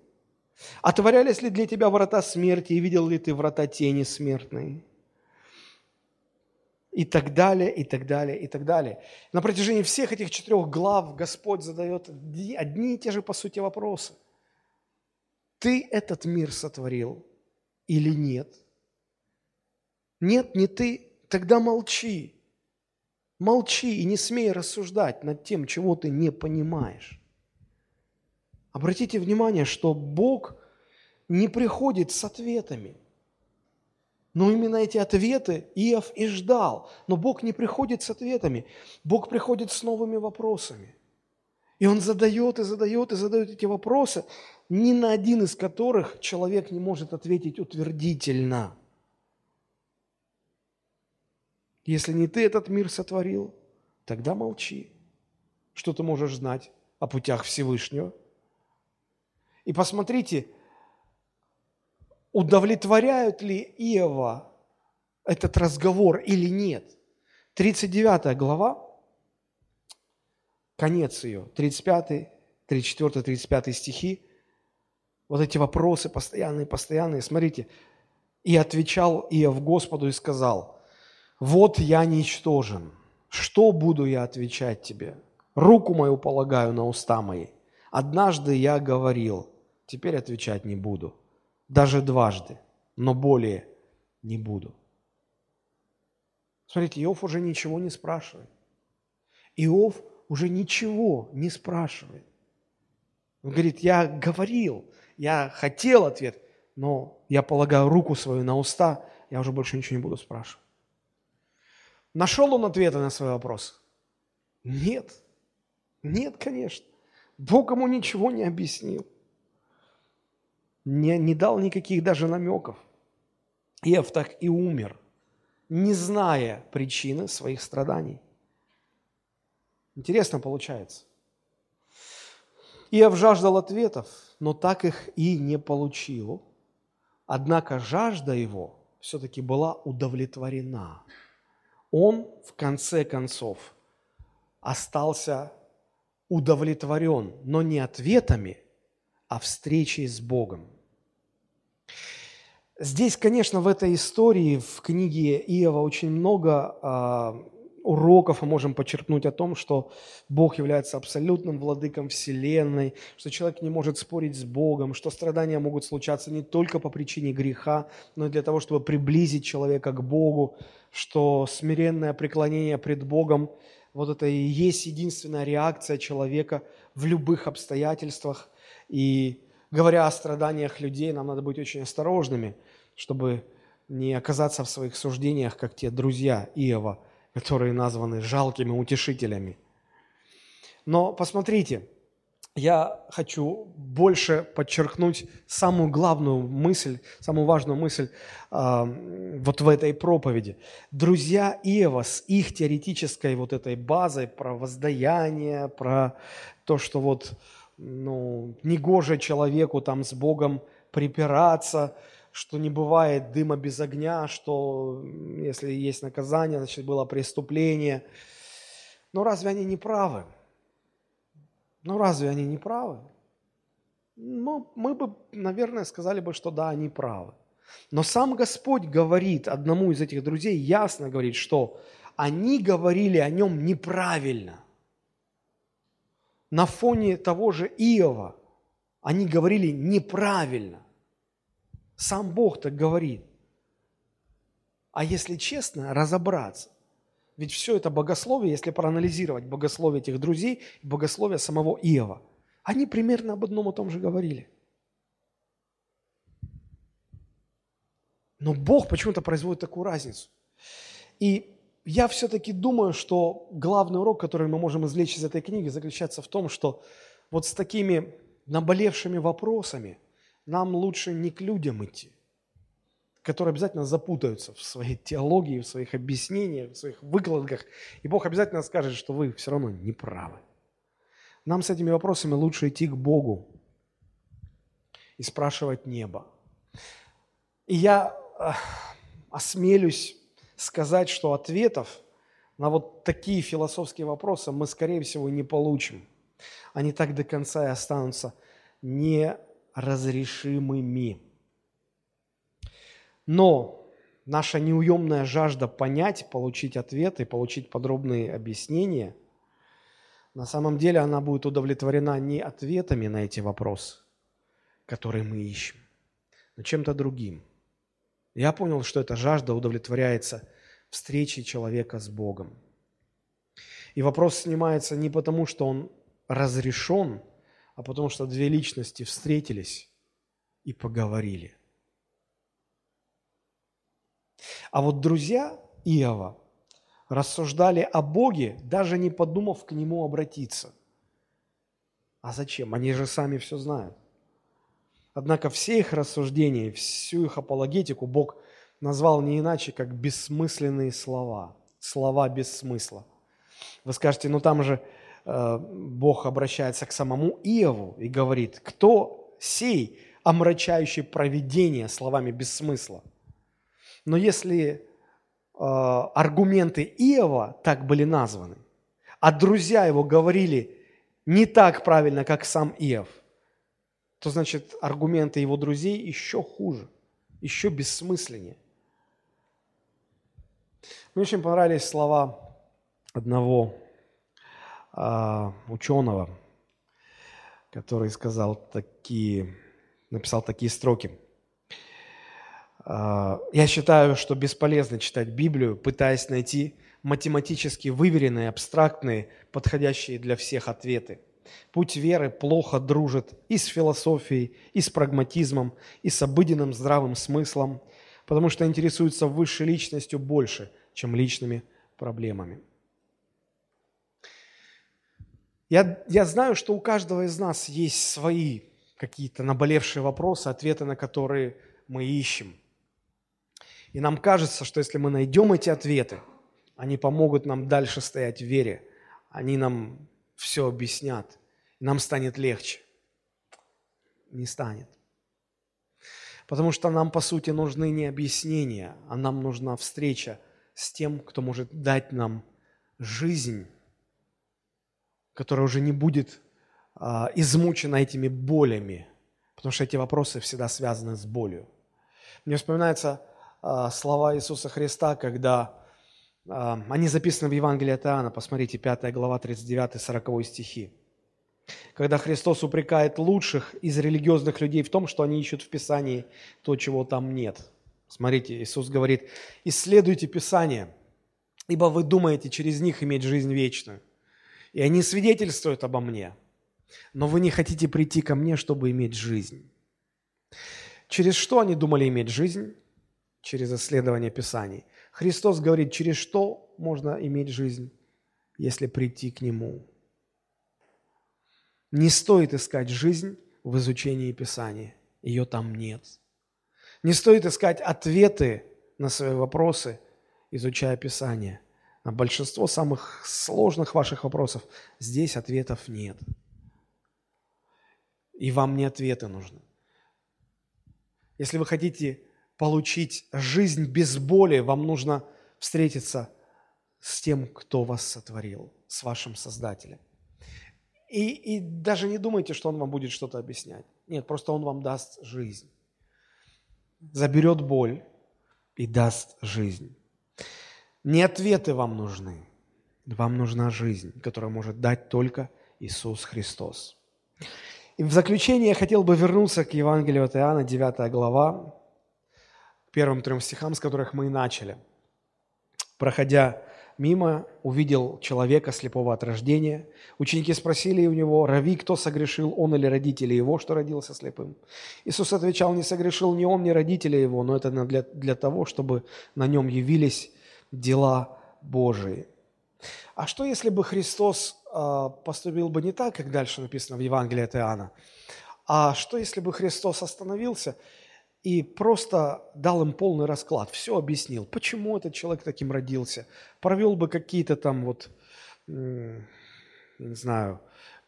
Отворялись ли для тебя врата смерти и видел ли ты врата тени смертной? И так далее, и так далее, и так далее. На протяжении всех этих четырех глав Господь задает одни и те же, по сути, вопросы. ты этот мир сотворил или нет? Нет, не ты, тогда молчи. Молчи и не смей рассуждать над тем, чего ты не понимаешь. Обратите внимание, что Бог не приходит с ответами. Но именно эти ответы Иов и ждал. Но Бог не приходит с ответами. Бог приходит с новыми вопросами. И Он задает и задает и задает эти вопросы, ни на один из которых человек не может ответить утвердительно – если не ты этот мир сотворил, тогда молчи. Что ты можешь знать о путях Всевышнего? И посмотрите, удовлетворяют ли Иова этот разговор или нет. 39 глава, конец ее, 35, 34, 35 стихи, вот эти вопросы постоянные, постоянные. Смотрите, «И отвечал Иов Господу и сказал, вот я ничтожен. Что буду я отвечать тебе? Руку мою полагаю на уста мои. Однажды я говорил, теперь отвечать не буду. Даже дважды, но более не буду. Смотрите, Иов уже ничего не спрашивает. Иов уже ничего не спрашивает. Он говорит, я говорил, я хотел ответ, но я полагаю руку свою на уста, я уже больше ничего не буду спрашивать. Нашел он ответы на свой вопрос? Нет. Нет, конечно. Бог ему ничего не объяснил. Не, не дал никаких даже намеков. Иов так и умер, не зная причины своих страданий. Интересно получается. Иов жаждал ответов, но так их и не получил. Однако жажда его все-таки была удовлетворена – он в конце концов остался удовлетворен, но не ответами, а встречей с Богом. Здесь, конечно, в этой истории, в книге Иова очень много э, уроков мы можем подчеркнуть о том, что Бог является абсолютным владыком Вселенной, что человек не может спорить с Богом, что страдания могут случаться не только по причине греха, но и для того, чтобы приблизить человека к Богу, что смиренное преклонение пред Богом, вот это и есть единственная реакция человека в любых обстоятельствах. И говоря о страданиях людей, нам надо быть очень осторожными, чтобы не оказаться в своих суждениях, как те друзья Иова, которые названы жалкими утешителями. Но посмотрите, я хочу больше подчеркнуть самую главную мысль, самую важную мысль э, вот в этой проповеди. Друзья Иова с их теоретической вот этой базой про воздаяние, про то, что вот ну, негоже человеку там с Богом припираться, что не бывает дыма без огня, что если есть наказание, значит было преступление. Но разве они не правы? Ну разве они не правы? Ну, мы бы, наверное, сказали бы, что да, они правы. Но сам Господь говорит одному из этих друзей, ясно говорит, что они говорили о нем неправильно. На фоне того же Иова они говорили неправильно. Сам Бог так говорит. А если честно, разобраться, ведь все это богословие, если проанализировать богословие этих друзей богословие самого Иова, они примерно об одном и том же говорили. Но Бог почему-то производит такую разницу. И я все-таки думаю, что главный урок, который мы можем извлечь из этой книги, заключается в том, что вот с такими наболевшими вопросами нам лучше не к людям идти, которые обязательно запутаются в своей теологии, в своих объяснениях, в своих выкладках. И Бог обязательно скажет, что вы все равно не правы. Нам с этими вопросами лучше идти к Богу и спрашивать небо. И я осмелюсь сказать, что ответов на вот такие философские вопросы мы, скорее всего, не получим. Они так до конца и останутся неразрешимыми. Но наша неуемная жажда понять, получить ответы, получить подробные объяснения, на самом деле она будет удовлетворена не ответами на эти вопросы, которые мы ищем, но чем-то другим. Я понял, что эта жажда удовлетворяется встречей человека с Богом. И вопрос снимается не потому, что он разрешен, а потому что две личности встретились и поговорили. А вот друзья Иова рассуждали о Боге, даже не подумав к Нему обратиться. А зачем? Они же сами все знают. Однако все их рассуждения, всю их апологетику Бог назвал не иначе, как бессмысленные слова. Слова без смысла. Вы скажете, ну там же Бог обращается к самому Иову и говорит, кто сей, омрачающий провидение словами без смысла? Но если э, аргументы Иова так были названы, а друзья его говорили не так правильно, как сам Иов, то значит аргументы его друзей еще хуже, еще бессмысленнее. Мне очень понравились слова одного ученого, который сказал такие, написал такие строки – а, я считаю, что бесполезно читать Библию, пытаясь найти математически выверенные, абстрактные, подходящие для всех ответы. Путь веры плохо дружит и с философией, и с прагматизмом, и с обыденным здравым смыслом, потому что интересуется высшей личностью больше, чем личными проблемами. Я, я знаю, что у каждого из нас есть свои какие-то наболевшие вопросы, ответы на которые мы ищем – и нам кажется, что если мы найдем эти ответы, они помогут нам дальше стоять в вере, они нам все объяснят, нам станет легче. Не станет. Потому что нам, по сути, нужны не объяснения, а нам нужна встреча с тем, кто может дать нам жизнь, которая уже не будет а, измучена этими болями, потому что эти вопросы всегда связаны с болью. Мне вспоминается а, слова Иисуса Христа, когда а, они записаны в Евангелии от Иоанна, посмотрите, 5 глава, 39-40 стихи. Когда Христос упрекает лучших из религиозных людей в том, что они ищут в Писании то, чего там нет. Смотрите, Иисус говорит, исследуйте Писание, ибо вы думаете через них иметь жизнь вечную. И они свидетельствуют обо мне, но вы не хотите прийти ко мне, чтобы иметь жизнь. Через что они думали иметь жизнь? через исследование Писаний. Христос говорит, через что можно иметь жизнь, если прийти к Нему. Не стоит искать жизнь в изучении Писания. Ее там нет. Не стоит искать ответы на свои вопросы, изучая Писание. На большинство самых сложных ваших вопросов здесь ответов нет. И вам не ответы нужны. Если вы хотите получить жизнь без боли, вам нужно встретиться с тем, кто вас сотворил, с вашим Создателем. И, и даже не думайте, что Он вам будет что-то объяснять. Нет, просто Он вам даст жизнь. Заберет боль и даст жизнь. Не ответы вам нужны. Вам нужна жизнь, которую может дать только Иисус Христос. И в заключение я хотел бы вернуться к Евангелию от Иоанна, 9 глава, первым трем стихам, с которых мы и начали. Проходя мимо, увидел человека слепого от рождения. Ученики спросили у него, «Рави, кто согрешил, он или родители его, что родился слепым?» Иисус отвечал, «Не согрешил ни он, ни родители его, но это для, для того, чтобы на нем явились дела Божии». А что, если бы Христос э, поступил бы не так, как дальше написано в Евангелии от Иоанна, а что, если бы Христос остановился и просто дал им полный расклад, все объяснил, почему этот человек таким родился, провел бы какие-то там вот, не знаю,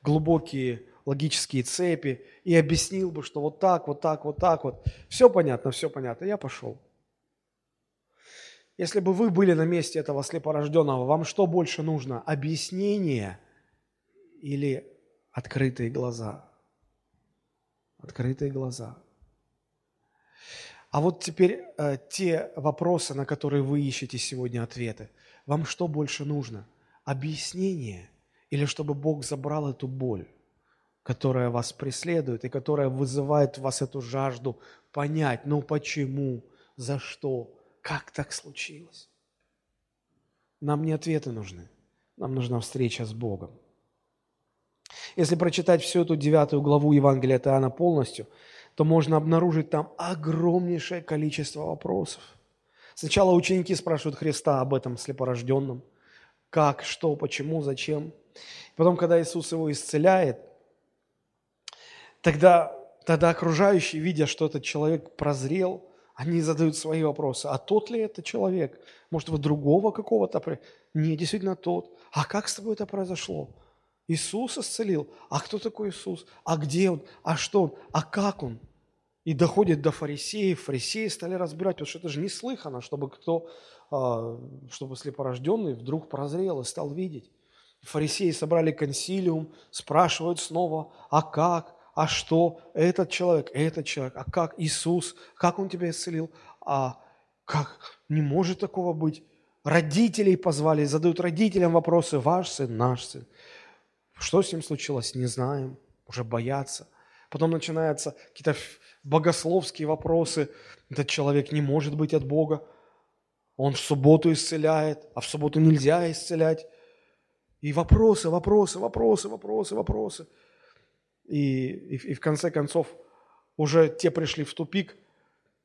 глубокие логические цепи и объяснил бы, что вот так, вот так, вот так вот. Все понятно, все понятно, я пошел. Если бы вы были на месте этого слепорожденного, вам что больше нужно? Объяснение или открытые глаза? Открытые глаза. А вот теперь э, те вопросы, на которые вы ищете сегодня ответы. Вам что больше нужно? Объяснение или чтобы Бог забрал эту боль, которая вас преследует и которая вызывает в вас эту жажду понять, ну почему, за что, как так случилось. Нам не ответы нужны, нам нужна встреча с Богом. Если прочитать всю эту девятую главу Евангелия от Иоанна полностью, то можно обнаружить там огромнейшее количество вопросов. Сначала ученики спрашивают Христа об этом слепорожденном. Как, что, почему, зачем. Потом, когда Иисус его исцеляет, тогда, тогда окружающие, видя, что этот человек прозрел, они задают свои вопросы. А тот ли это человек? Может, вы другого какого-то? Не, действительно тот. А как с тобой это произошло? Иисус исцелил. А кто такой Иисус? А где Он? А что Он? А как Он? И доходит до фарисеев. Фарисеи стали разбирать, потому что это же неслыханно, чтобы кто, а, чтобы слепорожденный вдруг прозрел и стал видеть. Фарисеи собрали консилиум, спрашивают снова, а как, а что, этот человек, этот человек, а как Иисус, как Он тебя исцелил, а как, не может такого быть. Родителей позвали, задают родителям вопросы, ваш сын, наш сын. Что с ним случилось, не знаем, уже боятся. Потом начинаются какие-то богословские вопросы. Этот человек не может быть от Бога. Он в субботу исцеляет, а в субботу нельзя исцелять. И вопросы, вопросы, вопросы, вопросы, вопросы. И, и, и в конце концов уже те пришли в тупик,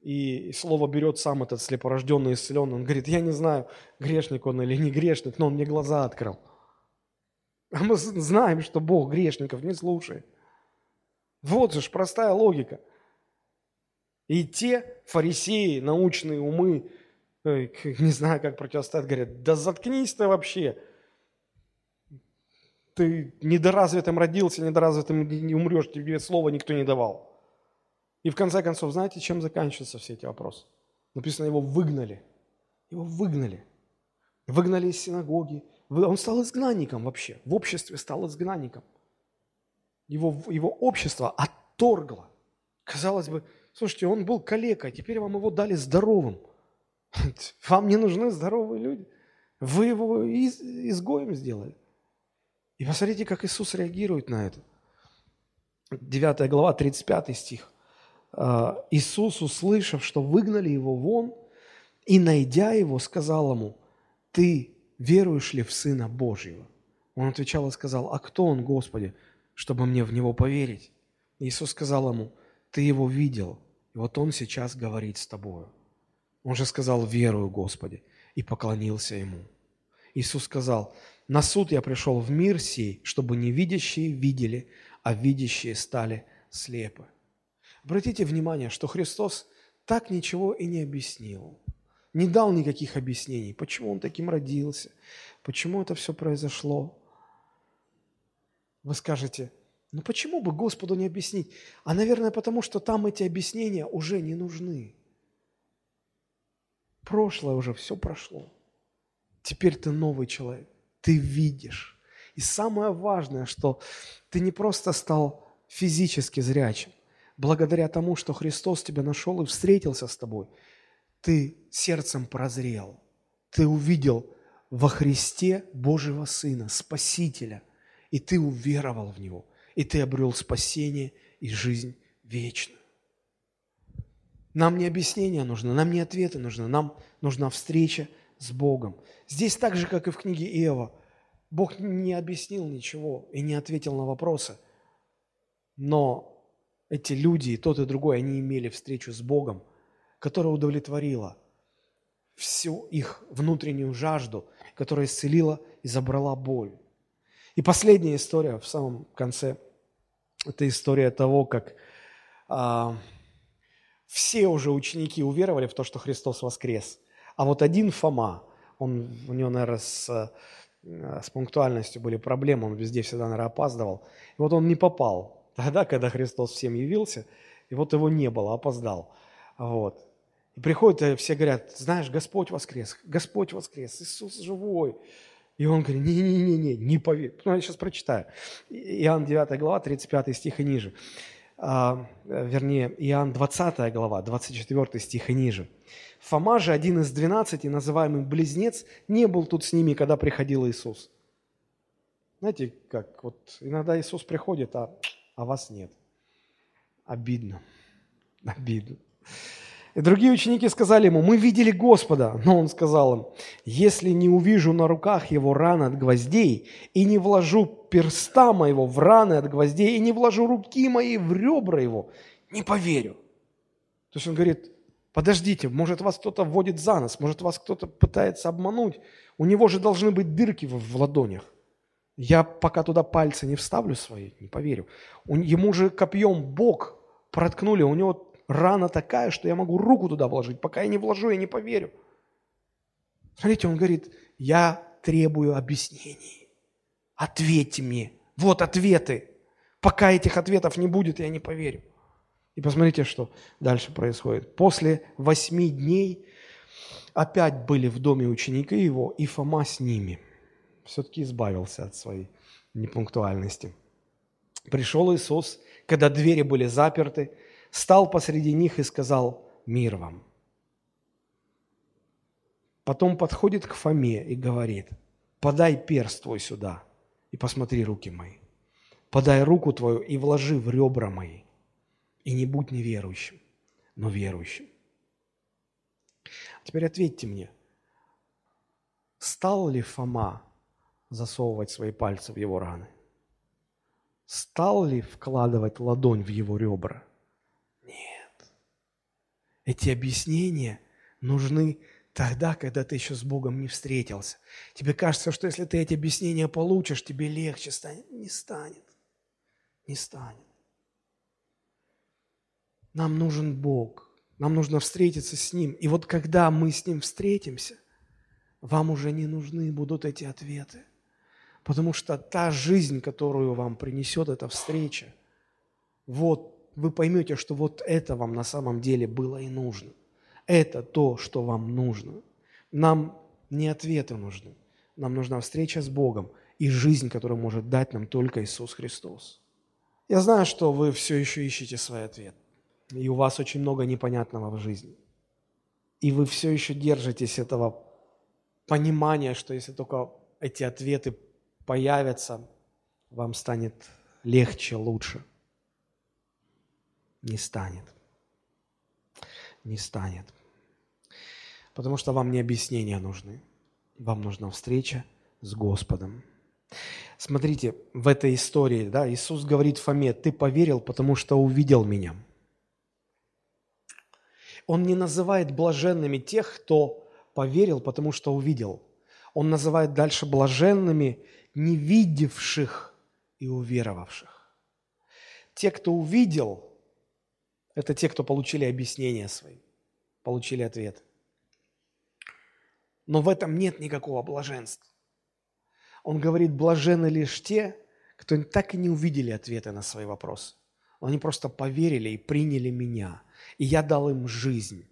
и, слово берет сам этот слепорожденный исцеленный. Он говорит, я не знаю, грешник он или не грешник, но он мне глаза открыл. А мы знаем, что Бог грешников не слушает. Вот же простая логика. И те фарисеи, научные умы, не знаю, как противостоят, говорят, да заткнись ты вообще. Ты недоразвитым родился, недоразвитым не умрешь, тебе слова никто не давал. И в конце концов, знаете, чем заканчиваются все эти вопросы? Написано, его выгнали. Его выгнали. Выгнали из синагоги, он стал изгнанником вообще, в обществе стал изгнанником. Его, его общество отторгло. Казалось бы, слушайте, он был калекой, а теперь вам его дали здоровым. [LAUGHS] Вам не нужны здоровые люди. Вы его из, изгоем сделали. И посмотрите, как Иисус реагирует на это. 9 глава, 35 стих. «А, Иисус, услышав, что выгнали его вон, и, найдя его, сказал ему, «Ты веруешь ли в Сына Божьего? Он отвечал и сказал, а кто Он, Господи, чтобы мне в Него поверить? Иисус сказал ему, ты Его видел, и вот Он сейчас говорит с тобою. Он же сказал, верую, Господи, и поклонился Ему. Иисус сказал, на суд я пришел в мир сей, чтобы невидящие видели, а видящие стали слепы. Обратите внимание, что Христос так ничего и не объяснил не дал никаких объяснений, почему он таким родился, почему это все произошло. Вы скажете, ну почему бы Господу не объяснить? А, наверное, потому что там эти объяснения уже не нужны. Прошлое уже все прошло. Теперь ты новый человек, ты видишь. И самое важное, что ты не просто стал физически зрячим, благодаря тому, что Христос тебя нашел и встретился с тобой – ты сердцем прозрел, ты увидел во Христе Божьего Сына, Спасителя, и ты уверовал в Него, и ты обрел спасение и жизнь вечную. Нам не объяснения нужно, нам не ответы нужны, нам нужна встреча с Богом. Здесь так же, как и в книге Иова, Бог не объяснил ничего и не ответил на вопросы, но эти люди, и тот, и другой, они имели встречу с Богом – которая удовлетворила всю их внутреннюю жажду, которая исцелила и забрала боль. И последняя история в самом конце – это история того, как а, все уже ученики уверовали в то, что Христос воскрес. А вот один Фома, он, у него, наверное, с, с пунктуальностью были проблемы, он везде всегда, наверное, опаздывал. И вот он не попал [LAUGHS] тогда, когда Христос всем явился, и вот его не было, опоздал. Вот. И приходят, и все говорят, знаешь, Господь воскрес, Господь воскрес, Иисус живой. И он говорит, не-не-не, не поверь. Ну, я сейчас прочитаю. Иоанн 9 глава, 35 стих и ниже. А, вернее, Иоанн 20 глава, 24 стих и ниже. Фома же, один из двенадцати, называемый Близнец, не был тут с ними, когда приходил Иисус. Знаете, как вот иногда Иисус приходит, а, а вас нет. Обидно. Обидно. И другие ученики сказали ему, мы видели Господа. Но он сказал им, если не увижу на руках его раны от гвоздей, и не вложу перста моего в раны от гвоздей, и не вложу руки мои в ребра его, не поверю. То есть он говорит, подождите, может вас кто-то вводит за нос, может вас кто-то пытается обмануть. У него же должны быть дырки в, в ладонях. Я пока туда пальцы не вставлю свои, не поверю. Ему же копьем Бог проткнули, у него рана такая, что я могу руку туда вложить. Пока я не вложу, я не поверю. Смотрите, он говорит, я требую объяснений. Ответьте мне. Вот ответы. Пока этих ответов не будет, я не поверю. И посмотрите, что дальше происходит. После восьми дней опять были в доме ученики его, и Фома с ними. Все-таки избавился от своей непунктуальности. Пришел Иисус, когда двери были заперты, стал посреди них и сказал «Мир вам». Потом подходит к Фоме и говорит «Подай перст твой сюда и посмотри руки мои. Подай руку твою и вложи в ребра мои. И не будь неверующим, но верующим». Теперь ответьте мне, стал ли Фома засовывать свои пальцы в его раны? Стал ли вкладывать ладонь в его ребра – эти объяснения нужны тогда, когда ты еще с Богом не встретился. Тебе кажется, что если ты эти объяснения получишь, тебе легче станет. Не станет. Не станет. Нам нужен Бог. Нам нужно встретиться с Ним. И вот когда мы с Ним встретимся, вам уже не нужны будут эти ответы. Потому что та жизнь, которую вам принесет эта встреча, вот вы поймете, что вот это вам на самом деле было и нужно. Это то, что вам нужно. Нам не ответы нужны. Нам нужна встреча с Богом и жизнь, которую может дать нам только Иисус Христос. Я знаю, что вы все еще ищете свой ответ. И у вас очень много непонятного в жизни. И вы все еще держитесь этого понимания, что если только эти ответы появятся, вам станет легче, лучше – не станет. Не станет. Потому что вам не объяснения нужны. Вам нужна встреча с Господом. Смотрите, в этой истории, да, Иисус говорит Фоме, ты поверил, потому что увидел меня. Он не называет блаженными тех, кто поверил, потому что увидел. Он называет дальше блаженными не видевших и уверовавших. Те, кто увидел, это те, кто получили объяснения свои, получили ответ. Но в этом нет никакого блаженства. Он говорит, блажены лишь те, кто так и не увидели ответы на свои вопросы. Они просто поверили и приняли меня. И я дал им жизнь.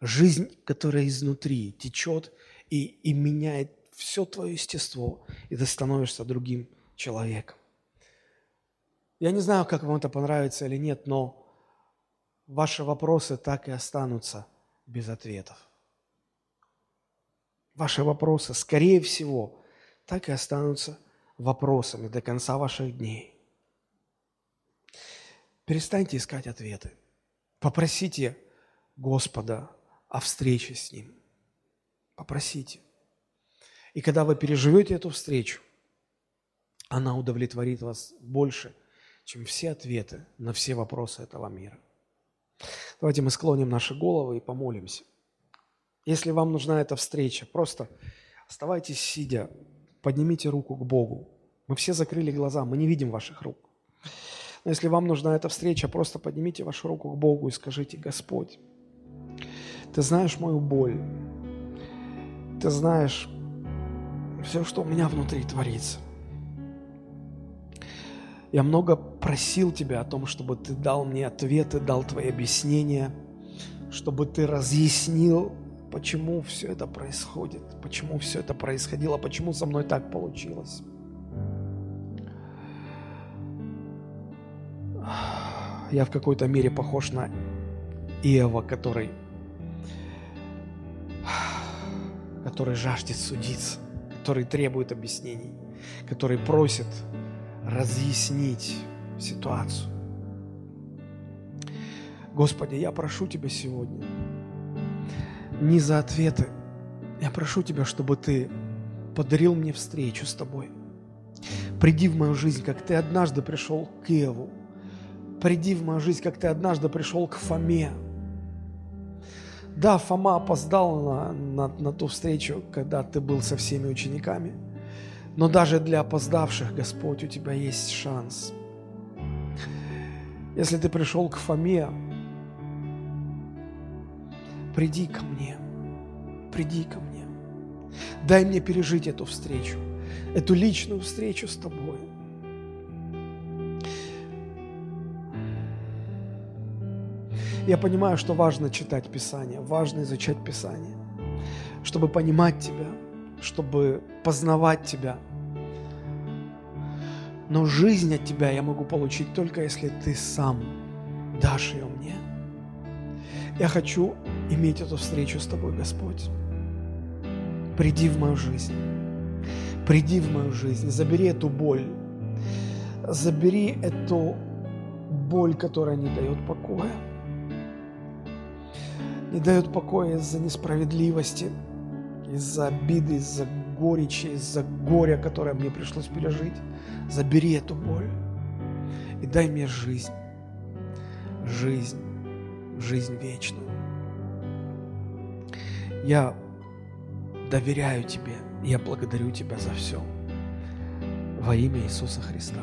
Жизнь, которая изнутри течет и, и меняет все твое естество, и ты становишься другим человеком. Я не знаю, как вам это понравится или нет, но ваши вопросы так и останутся без ответов. Ваши вопросы, скорее всего, так и останутся вопросами до конца ваших дней. Перестаньте искать ответы. Попросите Господа о встрече с Ним. Попросите. И когда вы переживете эту встречу, она удовлетворит вас больше, чем все ответы на все вопросы этого мира. Давайте мы склоним наши головы и помолимся. Если вам нужна эта встреча, просто оставайтесь сидя, поднимите руку к Богу. Мы все закрыли глаза, мы не видим ваших рук. Но если вам нужна эта встреча, просто поднимите вашу руку к Богу и скажите, Господь, Ты знаешь мою боль, Ты знаешь все, что у меня внутри творится. Я много просил Тебя о том, чтобы Ты дал мне ответы, дал Твои объяснения, чтобы Ты разъяснил, почему все это происходит, почему все это происходило, почему со мной так получилось. Я в какой-то мере похож на Иова, который, который жаждет судиться, который требует объяснений, который просит разъяснить ситуацию. Господи, я прошу Тебя сегодня не за ответы. Я прошу Тебя, чтобы Ты подарил мне встречу с Тобой. Приди в мою жизнь, как Ты однажды пришел к Еву. Приди в мою жизнь, как Ты однажды пришел к Фоме. Да, Фома опоздал на, на, на ту встречу, когда Ты был со всеми учениками. Но даже для опоздавших, Господь, у Тебя есть шанс. Если Ты пришел к Фоме, приди ко мне, приди ко мне. Дай мне пережить эту встречу, эту личную встречу с Тобой. Я понимаю, что важно читать Писание, важно изучать Писание, чтобы понимать Тебя, чтобы познавать Тебя. Но жизнь от Тебя я могу получить только если Ты сам дашь ее мне. Я хочу иметь эту встречу с Тобой, Господь. Приди в мою жизнь. Приди в мою жизнь. Забери эту боль. Забери эту боль, которая не дает покоя. Не дает покоя из-за несправедливости, из-за обиды, из-за горечи, из-за горя, которое мне пришлось пережить. Забери эту боль и дай мне жизнь. Жизнь. Жизнь вечную. Я доверяю Тебе, я благодарю Тебя за все. Во имя Иисуса Христа.